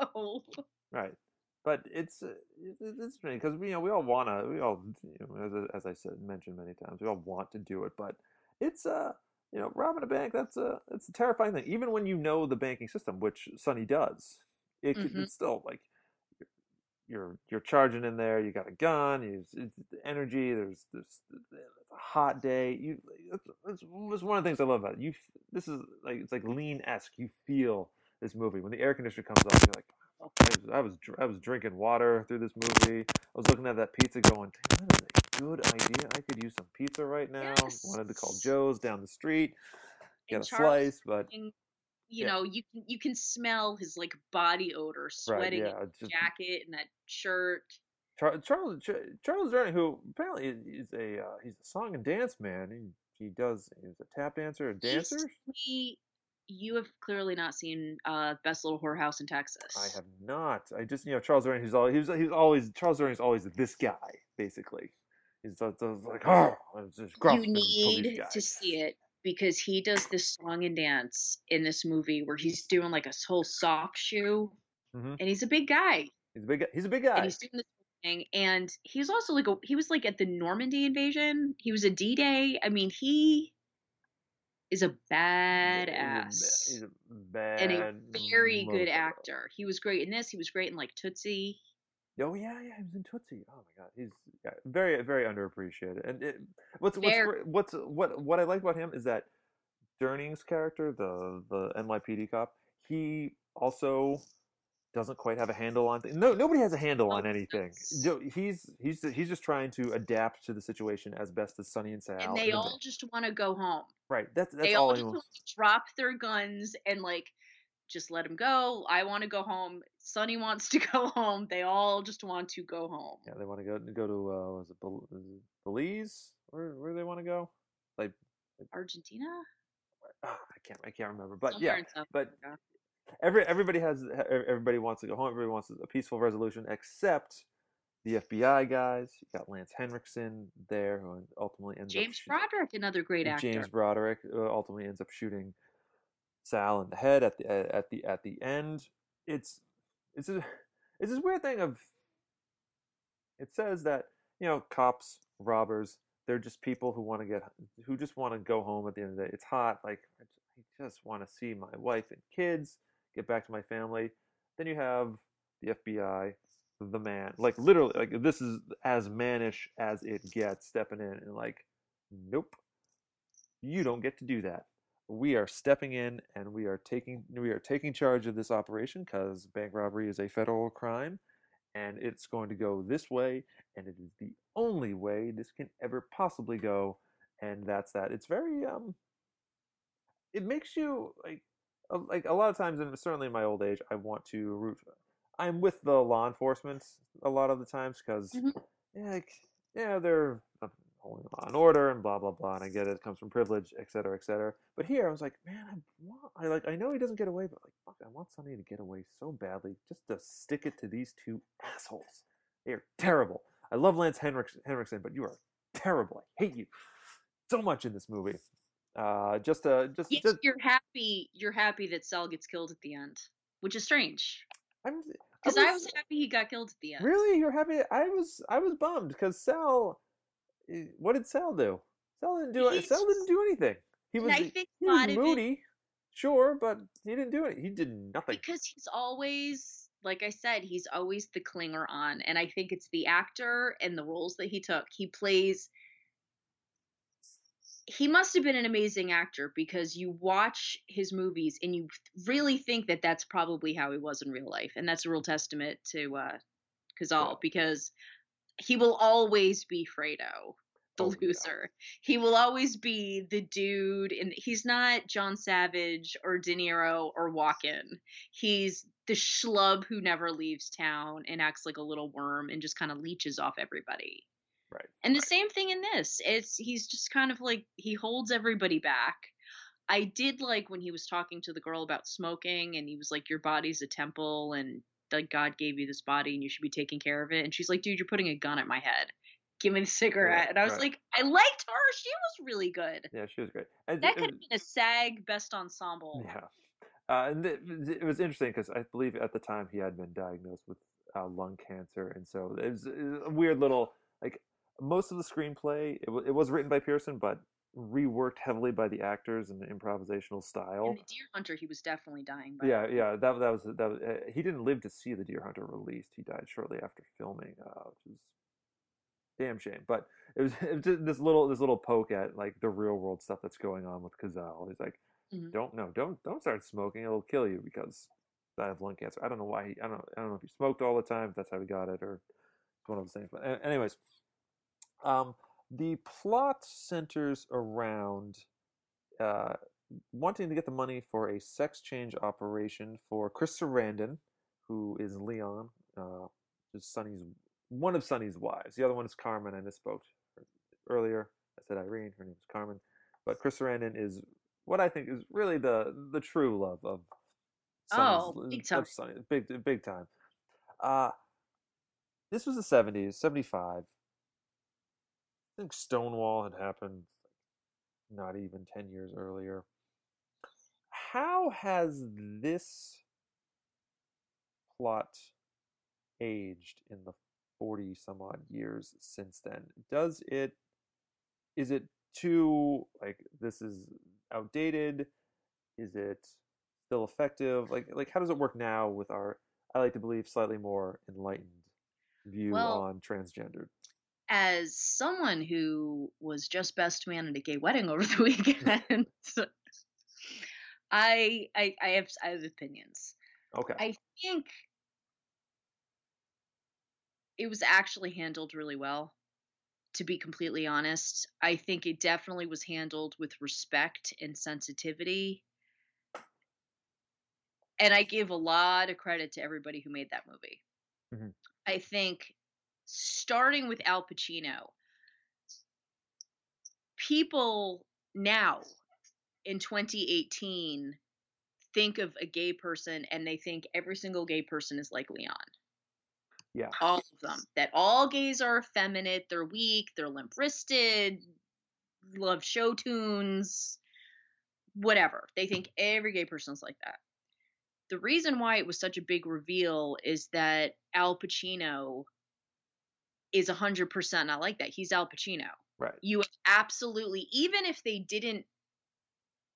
go. Right. But it's uh, it's interesting because we you know we all wanna we all you know, as as I said mentioned many times we all want to do it but it's uh you know robbing a bank that's a it's a terrifying thing even when you know the banking system which Sonny does it Mhm. it's still like you're you're charging in there you got a gun you it's the energy there's this a hot day you it's one of the things I love about it you this is like it's like lean esque you feel this movie when the air conditioner comes on you're like I was, I was I was drinking water through this movie. I was looking at that pizza, going, "Damn, that is a good idea. I could use some pizza right now." Wanted to call Joe's down the street, get And a Charles slice, but And, Yeah. you know, you can you can smell his like body odor, sweating yeah, in just- jacket and that shirt. Char- Charles Charles Durning, who apparently is- a uh, he's a song and dance man. He he does he's a tap dancer, a dancer. He, you have clearly not seen uh, Best Little Whorehouse in Texas. I have not. I just you know Charles Durning. He's always he's he's always Charles Durning is always this guy basically. He's like oh, it's just gruff you need to see it because he does this song and dance in this movie where he's doing like a whole sock shoe, Mhm. and he's a big guy, He's a big guy. He's a big guy. and he's doing this thing, and he's also like a he was like at the Normandy invasion. He was a D Day. I mean, he is a badass He's a bad and a very good actor. He was great in this. He was great in like Tootsie. Oh yeah, yeah, he was in Tootsie. Oh my god, he's yeah, very, very underappreciated. And it, what's what's what's what what I like about him is that Durning's character, the the NYPD cop, he also doesn't quite have a handle on things. No, nobody has a handle oh, on Oh, anything. yes. He's he's he's just trying to adapt to the situation as best as Sonny and Sal. and they all just want to go home. right. That's that's they all. all just want to drop their guns and like just let them go. I want to go home. Sonny wants to go home. They all just want to go home. Yeah, they want to go go to uh, was it Bel- is it Belize? Where where do they want to go? Like Argentina? ah, I can't I can't remember. But Somewhere yeah, but every everybody has everybody wants to go home. Everybody wants a peaceful resolution, except the FBI guys. You got Lance Henriksen there, who ultimately ends James up Broderick, another great actor. James Broderick uh, ultimately ends up shooting Sal in the head at the at the at the end. It's it's a, it's this weird thing of it says that you know cops, robbers, they're just people who want to get who just want to go home at the end of the day. It's hot. Like I I just want to see my wife and kids, get back to my family. Then you have the FBI, the man, like literally, like this is as mannish as it gets, stepping in and like, nope, you don't get to do that. We are stepping in and we are taking we are taking charge of this operation because bank robbery is a federal crime, and it's going to go this way, and it is the only way this can ever possibly go, and that's that. It's very um, it makes you like like a lot of times, and certainly in my old age, I want to root. I'm with the law enforcement a lot of the times because Mhm. yeah, like, yeah, they're holding law and order and blah blah blah, and I get it, it comes from privilege, et cetera, et cetera. But here, I was like, man, I want, I like, I know he doesn't get away, but like, fuck, I want Sonny to get away so badly, just to stick it to these two assholes. They are terrible. I love Lance Henriksen, Henriksen but you are terrible. I hate you so much in this movie. Uh, just uh, just, Yes, just you're happy. You're happy that Sal gets killed at the end, which is strange I'm because I was happy he got killed at the end. Really, you're happy? I was I was bummed because Sal. Eh, What did Sal do? Sal didn't do it. He's Sal didn't do anything. He was I think he was of it- moody, sure, but he didn't do it. He did nothing. because he's always like i said he's always the clinger on and i think it's the actor and the roles that he took he plays he must have been an amazing actor because you watch his movies and you really think that that's probably how he was in real life and that's a real testament to uh Cazale Yeah. because he will always be Fredo the Oh, yeah. loser. He will always be the dude, and he's not John Savage or De Niro or Walken. He's the schlub who never leaves town and acts like a little worm and just kind of leeches off everybody. Right. And the same thing in this. It's he's just kind of like he holds everybody back. I did like when he was talking to the girl about smoking and he was like, Your body's a temple and like God gave you this body and you should be taking care of it. And she's like, Dude, you're putting a gun at my head. Give me the cigarette. Right, and I was right. like, I liked her. She was really good. Yeah, she was great. And That could have been a SAG best ensemble. Yeah. Uh, and it, it was interesting because I believe at the time he had been diagnosed with uh, lung cancer, and so it was, it was a weird little like most of the screenplay. It, w- it was written by Pierson, but reworked heavily by the actors and the improvisational style. In the Deer Hunter, he was definitely dying. By Yeah, yeah, that that was that. Was, uh, he didn't live to see the Deer Hunter released. He died shortly after filming, uh, which is damn shame. But it was, it was just this little this little poke at like the real world stuff that's going on with Cazale. He's like, Mhm. don't no, don't don't start smoking. It'll kill you because I have lung cancer. I don't know why. He, I don't I don't know if he smoked all the time. If that's how he got it, or it's one of those things. But anyways, um, the plot centers around uh, wanting to get the money for a sex change operation for Chris Sarandon, who is Leon, uh, is Sonny's one of Sonny's wives. The other one is Carmen. I misspoke earlier. I said Irene. Her name is Carmen, but Chris Sarandon is what I think is really the the true love of Oh, big time. Sonny, big big time. Uh this was the seventies, seventy five. I think Stonewall had happened not even 10 years earlier. How has this plot aged in the 40 some odd years since then? Does it, is it too, like, this is outdated? Is it still effective? Like, like how does it work now with our, I like to believe, slightly more enlightened view Well, on transgendered? As someone who was just best man at a gay wedding over the weekend, I, I I have I have opinions. Okay. I think it was actually handled really well. To be completely honest, I think it definitely was handled with respect and sensitivity. And I give a lot of credit to everybody who made that movie. Mhm. I think starting with Al Pacino, people now in 2018 think of a gay person and they think every single gay person is like Leon. Yeah. All of them. That all gays are effeminate, they're weak, they're limp wristed, love show tunes, whatever. They think every gay person is like that. The reason why it was such a big reveal is that Al Pacino is 100% not like that. He's Al Pacino. Right. You absolutely, even if they didn't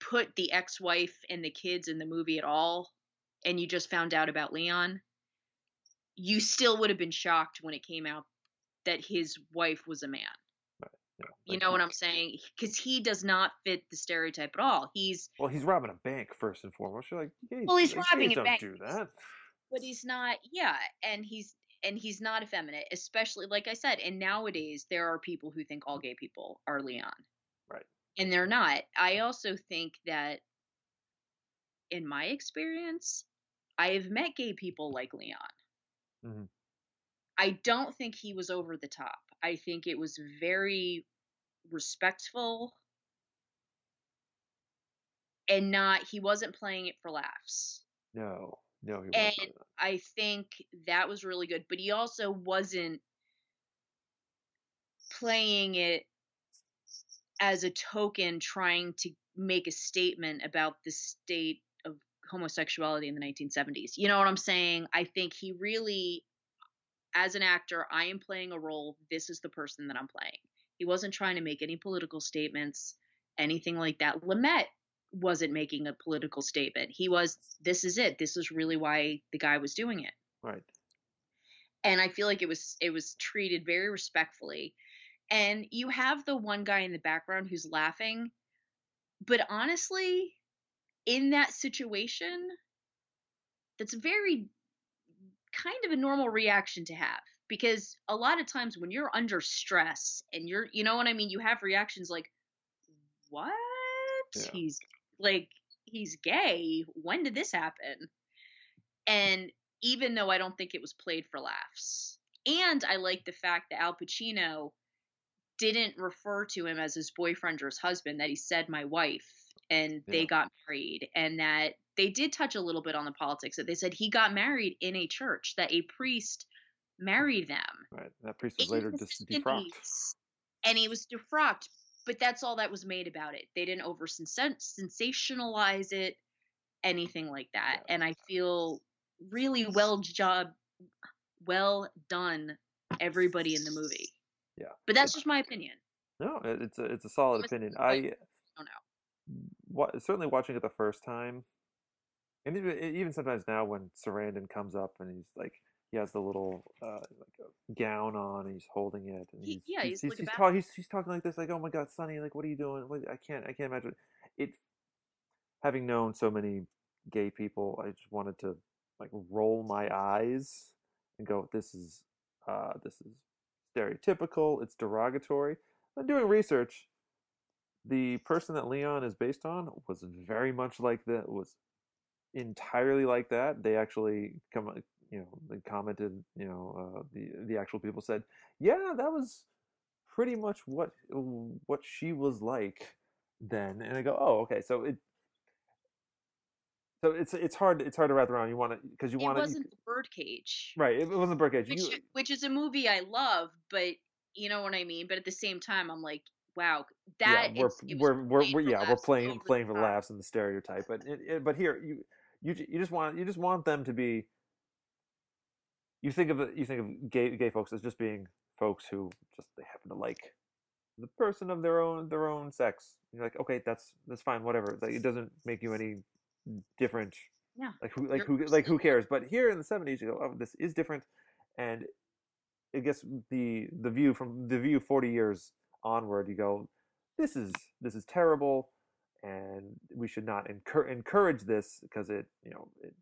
put the ex-wife and the kids in the movie at all, and you just found out about Leon, you still would have been shocked when it came out that his wife was a man. Yeah, You know what I'm saying? Because he does not fit the stereotype at all. He's, Well, he's robbing a bank first and foremost. You're like, gays, Well, he's robbing a don't bank. do that. but he's not. Yeah, and he's and he's not effeminate, especially like I said. And nowadays, there are people who think all gay people are Leon. Right. and they're not. I also think that in my experience, I have met gay people like Leon. Mhm. I don't think he was over the top. I think it was very respectful and not he wasn't playing it for laughs. No, no, he And wasn't. I think that was really good, but he also wasn't playing it as a token trying to make a statement about the state of homosexuality in the 1970s. You know what I'm saying? I think he really as an actor, I am playing a role. This is the person that I'm playing. He wasn't trying to make any political statements, anything like that. Lumet wasn't making a political statement. He was, this is it. This is really why the guy was doing it. Right. And I feel like it was it was treated very respectfully. And you have the one guy in the background who's laughing, but honestly, in that situation, that's very kind of a normal reaction to have because a lot of times when you're under stress and you're you know what I mean you have reactions like what Yeah. he's like he's gay when did this happen and even though I don't think it was played for laughs and I like the fact that Al Pacino didn't refer to him as his boyfriend or his husband that he said my wife and they got married and that they did touch a little bit on the politics that they said he got married in a church that a priest married them Right. That priest was later dis- defrocked. and he was defrocked but that's all that was made about it. They didn't over sensationalize it anything like that. And i feel really well job well done everybody in the movie. Yeah. but that's just my opinion. No, it's a it's a solid I'm opinion. I don't know. wa- certainly watching it the first time, and even, even sometimes now when Sarandon comes up and he's like he has the little uh, like a gown on and he's holding it and He- he's yeah, he's he's like he's, bat- ta- he's, he's talking like this like oh my god Sonny like what are you doing? What, I can't I can't imagine. It having known so many gay people I just wanted to like roll my eyes and go this is uh, this is stereotypical it's derogatory. But doing research the person that Leon is based on was very much like that was entirely like that. They actually come you know they commented you know uh, the the actual people said yeah that was pretty much what what she was like then. And I go oh okay. So it so it's it's hard it's hard to wrap around. You want to because you it want to wasn't the birdcage. Right it, it wasn't birdcage. Which, you which is a movie i love but you know what i mean? But at the same time i'm like wow that yeah, we're, it we're, we're, we're yeah we're playing playing for laughs and the stereotype but it, it, but here you you you just want you just want them to be you think of it you think of gay gay folks as just being folks who just they happen to like the person of their own their own sex. You're like okay that's that's fine whatever. Like, it doesn't make you any different. Yeah. like who like who like who cares? But here in the 70s you go oh this is different. And I guess the the view from the view 40 years onward you go this is this is terrible and we should not encourage encourage this because it you know it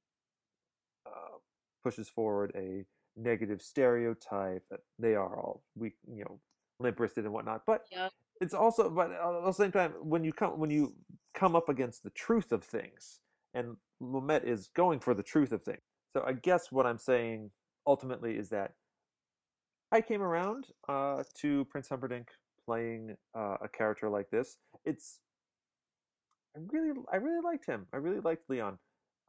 pushes forward a negative stereotype that they are all weak you know limp-wristed and whatnot but Yep. it's also but at the same time when you come when you come up against the truth of things and Lumet is going for the truth of things so I guess what I'm saying ultimately is that I came around uh, to Prince Humperdinck playing uh, a character like this. It's I really I really liked him. I really liked Leon.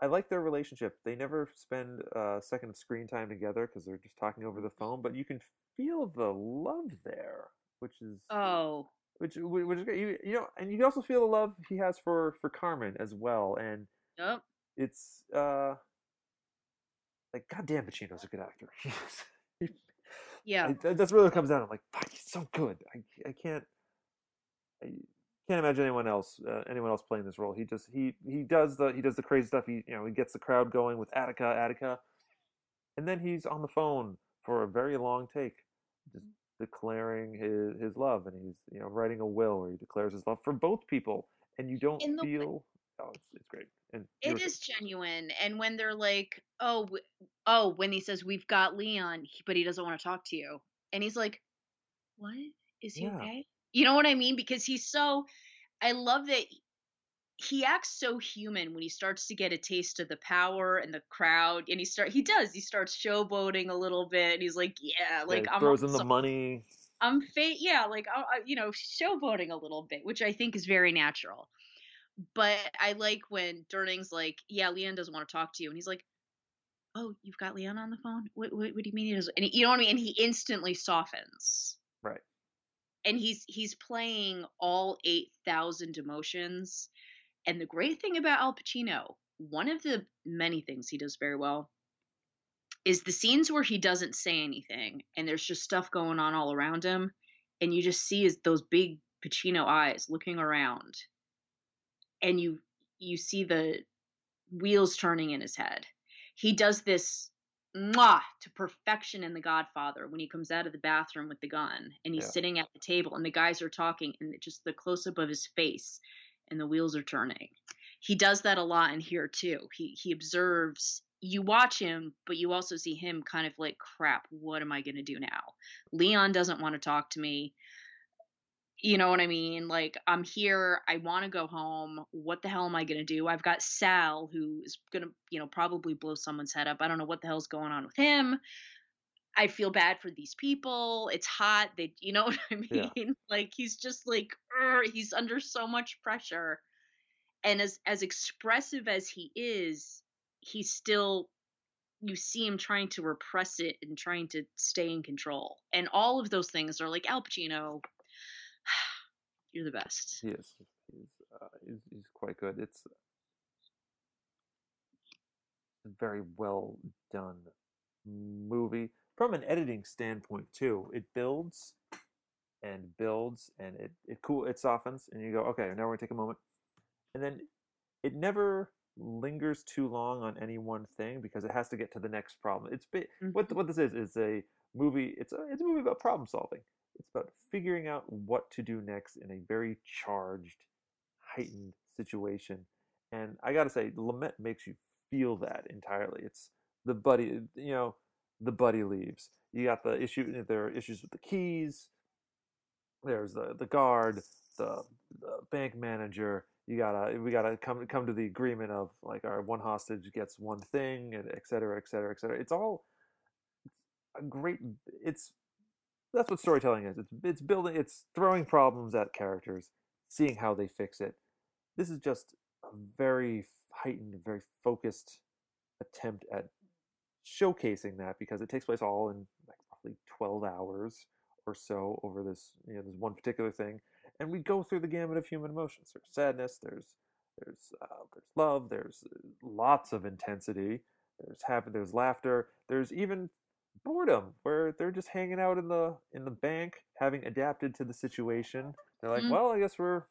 I like their relationship. They never spend a second of screen time together because they're just talking over the phone, but you can feel the love there, which is oh which which is great. You, you know, and you can also feel the love he has for for Carmen as well. And yep it's uh like goddamn Pacino's a good actor. Yeah I, that's really what comes down. I'm like, fuck, he's so good. I, I can't. I can't imagine anyone else uh, anyone else playing this role. He just he he does the he does the crazy stuff. He you know he gets the crowd going with Attica, Attica, and then he's on the phone for a very long take, just declaring his his love, and he's you know writing a will where he declares his love for both people, and you don't feel oh it's, it's great. And It genuine. And when they're like, oh, oh, when he says, we've got Leon, but he doesn't want to talk to you. And he's like, what? Is he Yeah. okay? You know what I mean? Because he's so, I love that he acts so human when he starts to get a taste of the power and the crowd. And he start, he does, he starts showboating a little bit. And he's like, yeah, yeah, like he I'm throws in the money. I'm fa- yeah, like I, I, you know, showboating a little bit, which I think is very natural. But I like when Durning's like, "Yeah, Leon doesn't want to talk to you," and he's like, "Oh, you've got Leon on the phone? What, what, what do you mean he doesn't?" And he, you know what I mean? And he instantly softens. Right. And he's he's playing all eight thousand emotions. And the great thing about Al Pacino, one of the many things he does very well, is the scenes where he doesn't say anything and there's just stuff going on all around him and you just see his those big Pacino eyes looking around and you you see the wheels turning in his head. He does this mwah, to perfection in The Godfather when he comes out of the bathroom with the gun and he's Yeah. sitting at the table and the guys are talking and just the close up of his face and the wheels are turning. He does that a lot in here too. He he observes you watch him, but you also see him kind of like, crap, what am I going to do now? Leon doesn't want to talk to me. You know what I mean? Like, I'm here. I want to go home. What the hell am I going to do? I've got Sal, who is going to, you know, probably blow someone's head up. I don't know what the hell's going on with him. I feel bad for these people. It's hot. They, you know what I mean? Yeah. Like, he's just like, he's under so much pressure. And as as expressive as he is, he's still you see him trying to repress it and trying to stay in control. And all of those things are like Al Pacino, you're the best. He is. He's, uh, he's, he's quite good. It's a very well done movie from an editing standpoint too. It builds and builds and it it cool it softens and you go okay now we're gonna take a moment and then it never lingers too long on any one thing because it has to get to the next problem. It's ba- what what this is is a movie. It's a it's a movie about problem solving. It's about figuring out what to do next in a very charged, heightened situation. And I gotta say, Lumet makes you feel that entirely. It's the buddy, you know, the buddy leaves. You got the issue. There are issues with the keys. There's the the guard, the, the bank manager. You gotta we gotta come come to the agreement of like our one hostage gets one thing, and et cetera, et cetera, et cetera. It's all a great. It's that's what storytelling is. It's it's building. It's throwing problems at characters, seeing how they fix it. This is just a very heightened, very focused attempt at showcasing that because it takes place all in like roughly 12 hours or so over this you know this one particular thing and we go through the gamut of human emotions there's sadness there's there's uh, there's love there's uh, lots of intensity there's happy there's laughter there's even boredom where they're just hanging out in the in the bank having adapted to the situation they're like Mm. well i guess we're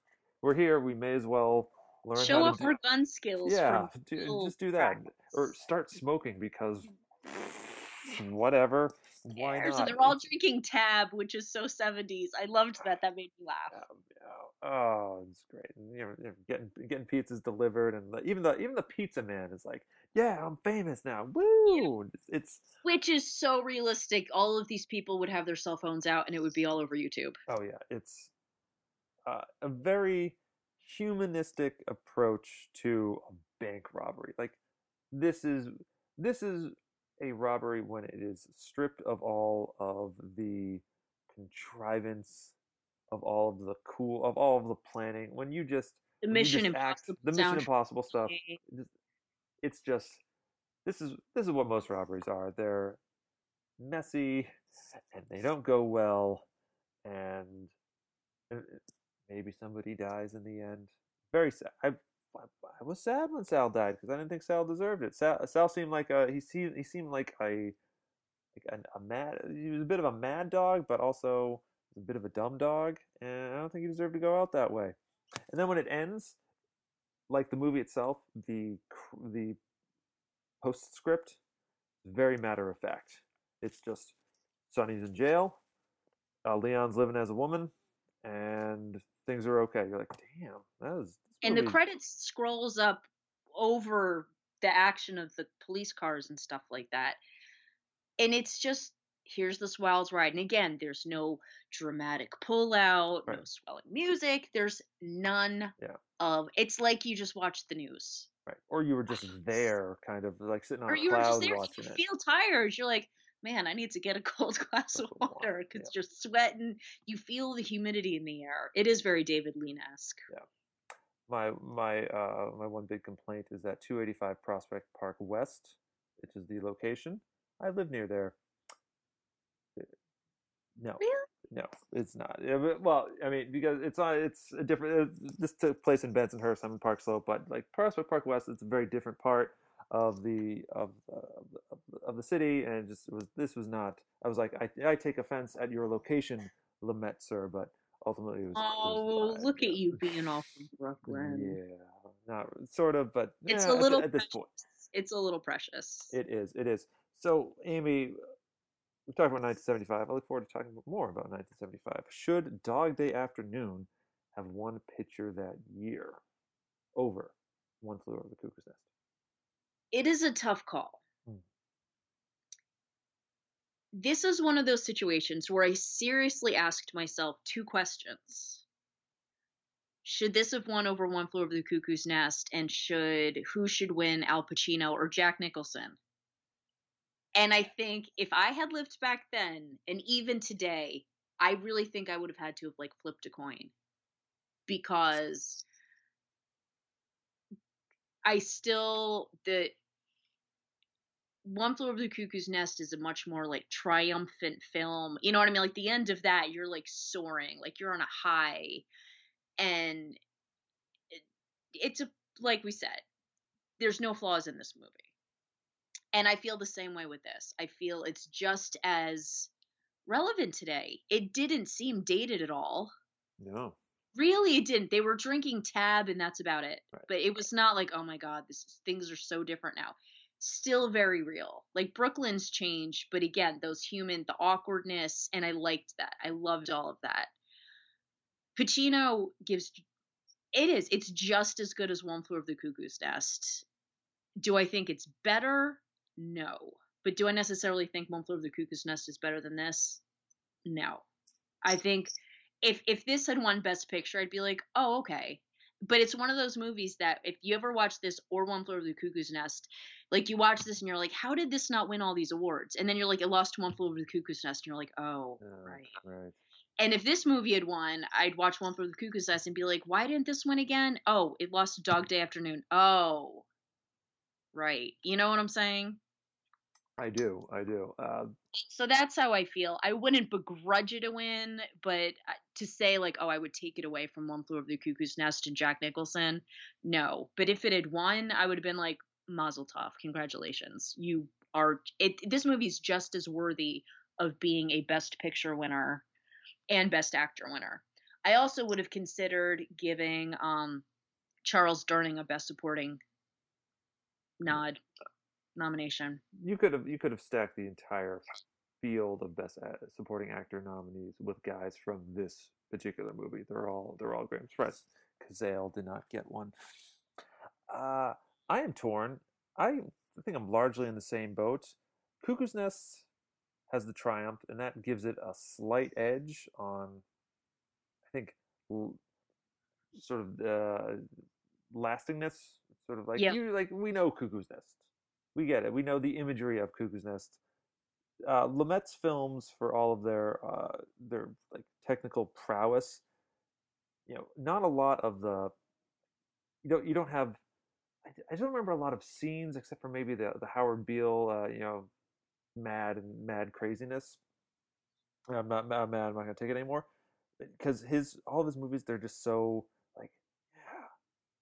we're here we may as well learn Show how off do, our gun skills. yeah do, just do that or start smoking because whatever why Cares? not And they're all drinking tab, which is so 70s. I loved that. That made me laugh. Yeah, oh, it's great. And, you know, you know, getting getting pizzas delivered, and the, even the even the pizza man is like, "Yeah, I'm famous now. Woo!" It's, it's Which is so realistic. All of these people would have their cell phones out and it would be all over YouTube. oh yeah, it's uh, a very humanistic approach to a bank robbery. Like this is this is a robbery when it is stripped of all of the contrivance of all of the cool of all of the planning when you just The Mission just act- Impossible the mission impossible stuff just- it's just this is this is what most robberies are they're messy and they don't go well and uh, maybe somebody dies in the end very sad i I, I was sad when Sal died because I didn't think Sal deserved it. Sal, Sal seemed like a he seemed he seemed like a like a, a mad he was a bit of a mad dog, but also a bit of a dumb dog, and I don't think he deserved to go out that way. And then when it ends, like the movie itself, the the postscript is very matter of fact. It's just Sonny's in jail, uh, Leon's living as a woman, and things are okay. You're like, damn, that was. and the credits scrolls up over the action of the police cars and stuff like that and it's just here's this wild ride and again there's no dramatic pullout no swelling music there's none Yeah. of it's like you just watched the news Right. Or you were just there, kind of like sitting on or a you were just there watching you it. feel tired you're like man i need to get a cold glass of water, because yeah. you're sweating you feel the humidity in the air it is very david lean-esque Yeah. my my uh my one big complaint is that 285 Prospect Park West, which is the location. I live near there. No, really no, it's not. Well, I mean, because it's not. It's a different. Uh, this took place in Bensonhurst. I'm in Park Slope, but like Prospect Park West, it's a very different part of the of uh, of, the, of, the, of the city, and it just was. This was not. I was like, I I take offense at your location, Lumet, sir, but ultimately it was. it oh was look at you being all from brooklyn Yeah, not sort of, but it's eh, a little the- at this point. it's a little precious It is. It is. So, Amy, we talked about 1975. I look forward to talking more about 1975. Should Dog Day Afternoon have won picture that year over One Flew Over the Cuckoo's Nest? it is a tough call. Hmm. This is one of those situations where I seriously asked myself two questions. Should this have won over One Flew Over the Cuckoo's Nest? And should who should win, Al Pacino or Jack Nicholson? And I think if I had lived back then, and even today, I really think I would have had to have like flipped a coin because I still the one Flew Over the Cuckoo's Nest is a much more like triumphant film. You know what I mean? Like the end of that, you're like soaring, like you're on a high, and it, it's a like we said, there's no flaws in this movie, and I feel the same way with this. I feel it's just as relevant today. It didn't seem dated at all. No. Really, it didn't. They were drinking tab, and that's about it. Right. But it was not like, oh my god, this is, things are so different now. Still very real. Like Brooklyn's changed, but again, those human, the awkwardness, and I liked that. I loved all of that. Pacino gives. It is. It's just as good as One Flew Over the Cuckoo's Nest. Do I think it's better? No. But do I necessarily think One Flew Over the Cuckoo's Nest is better than this? No. I think if if this had won Best Picture, I'd be like, oh, okay. But it's one of those movies that if you ever watch this or One Flew Over the Cuckoo's Nest, like you watch this and you're like, how did this not win all these awards? And then you're like, it lost to One Flew Over the Cuckoo's Nest, and you're like, oh, Uh, right. Right. And if this movie had won, I'd watch One Flew Over the Cuckoo's Nest and be like, why didn't this win again? Oh, it lost to Dog Day Afternoon. Oh, right. You know what I'm saying? I do. I do. Uh, so that's how I feel. I wouldn't begrudge it a win, but uh, to say like, oh, I would take it away from One Flew Over the Cuckoo's Nest and Jack Nicholson, no. But if it had won, I would have been like, Mazel Tov, congratulations, you are. It this movie is just as worthy of being a Best Picture winner and Best Actor winner. I also would have considered giving um, Charles Durning a Best Supporting nod nomination. you could have you could have stacked the entire field of best supporting actor nominees with guys from this particular movie. They're all they're all great. I'm surprised Cazale did not get one. Uh, I am torn. I think I'm largely in the same boat. Cuckoo's Nest has the triumph, and that gives it a slight edge on, I think, sort of uh, lastingness. Sort of like Yeah. you like we know Cuckoo's Nest. We get it. We know the imagery of Cuckoo's Nest. Uh, Lumet's films, for all of their uh, their like technical prowess, you know, not a lot of the. You don't. You don't have. I, don't remember a lot of scenes except for maybe the the Howard Beale, uh, you know, mad and mad craziness. I'm not mad I'm not gonna take it anymore because his all of his movies they're just so like yeah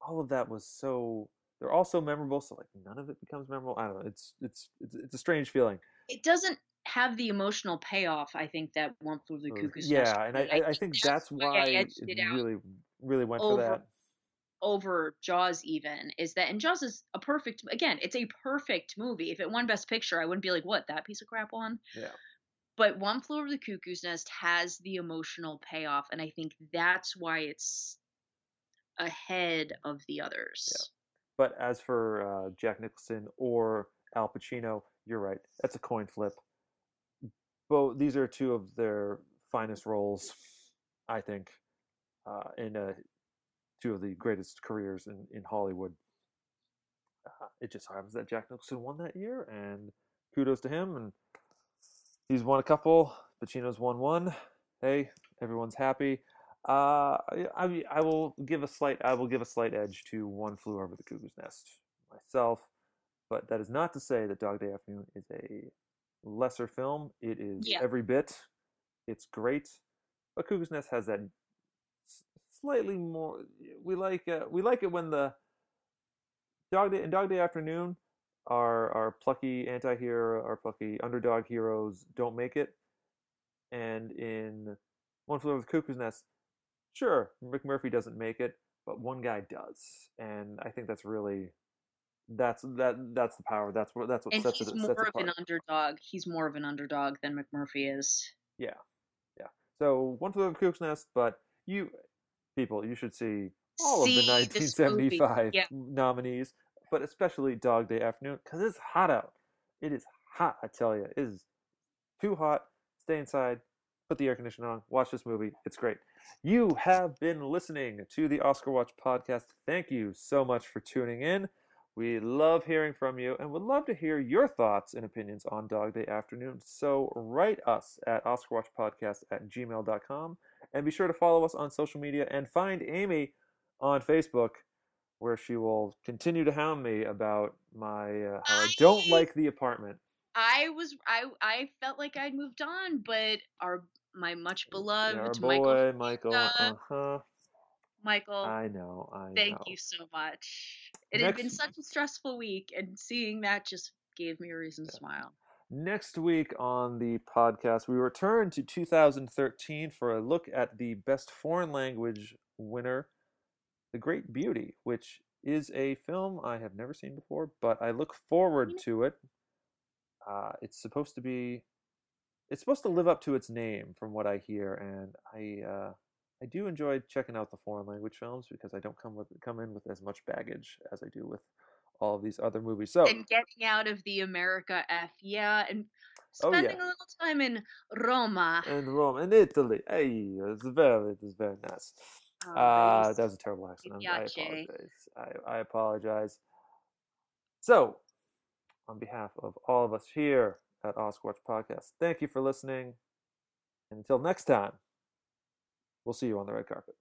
all of that was so they're all so memorable so like none of it becomes memorable i don't know it's it's it's, it's a strange feeling it doesn't have the emotional payoff. I think that One Flew Over the Cuckoo's Nest. yeah, and I. I, I think that's why I it it really really went for that. over Jaws even is that and Jaws is a perfect again, it's a perfect movie. If it won Best Picture, I wouldn't be like, what, that piece of crap won? Yeah. But One Flew Over the Cuckoo's Nest has the emotional payoff, and I think that's why it's ahead of the others. But as for uh, Jack Nicholson or Al Pacino, you're right. That's a coin flip. Both these are two of their finest roles, I think, uh, in uh, two of the greatest careers in in Hollywood. Uh, it just happens that Jack Nicholson won that year, and kudos to him. And he's won a couple. Pacino's won one. Hey, everyone's happy. Uh, I, I will give a slight I will give a slight edge to One Flew Over the Cuckoo's Nest myself, but that is not to say that Dog Day Afternoon is a lesser film. It is Yeah. every bit. It's great, but Cuckoo's Nest has that slightly more. We like uh, we like it when the Dog Day in Dog Day Afternoon, our our plucky anti-hero, our plucky underdog heroes don't make it, and in One Flew Over the Cuckoo's Nest, sure, McMurphy doesn't make it, but one guy does, and I think that's really that's that that's the power. That's what that's what And sets he's it more sets of an underdog. He's more of an underdog than McMurphy is. Yeah, yeah. So One for the Cuckoo's Nest, but you people, you should see all of the See this movie, 1975 yeah. nominees, but especially Dog Day Afternoon because it's hot out. It is hot, I tell you. It is too hot. Stay inside. Put the air conditioner on. Watch this movie. It's great. You have been listening to the Oscar Watch podcast. Thank you so much for tuning in. We love hearing from you and would love to hear your thoughts and opinions on Dog Day Afternoon. So write us at OscarWatchPodcast at gmail.com and be sure to follow us on social media and find Amy on Facebook where she will continue to hound me about my uh, how I don't like the apartment. I was I I felt like I'd moved on, but our my much beloved Yeah, our Michael Michael. uh, Uh-huh. Michael. I know. I thank know. you so much. It had been such a stressful week, and seeing that just gave me a reason to smile. Next week on the podcast, we return to 2013 for a look at the Best Foreign Language winner, The Great Beauty, which is a film I have never seen before, but I look forward to it. Uh, it's supposed to be, it's supposed to live up to its name, from what I hear, and I, uh, I do enjoy checking out the foreign language films because I don't come with come in with as much baggage as I do with all of these other movies. So And getting out of the America F, yeah, and Oh, yeah. spending a little time in Roma. in Rome, in Italy. Hey, it's very, it's very nice. Oh, Uh, that was a terrible accent. I apologize. I, I apologize. So, on behalf of all of us here at Oscar Watch Podcast, thank you for listening. And until next time, we'll see you on the red carpet.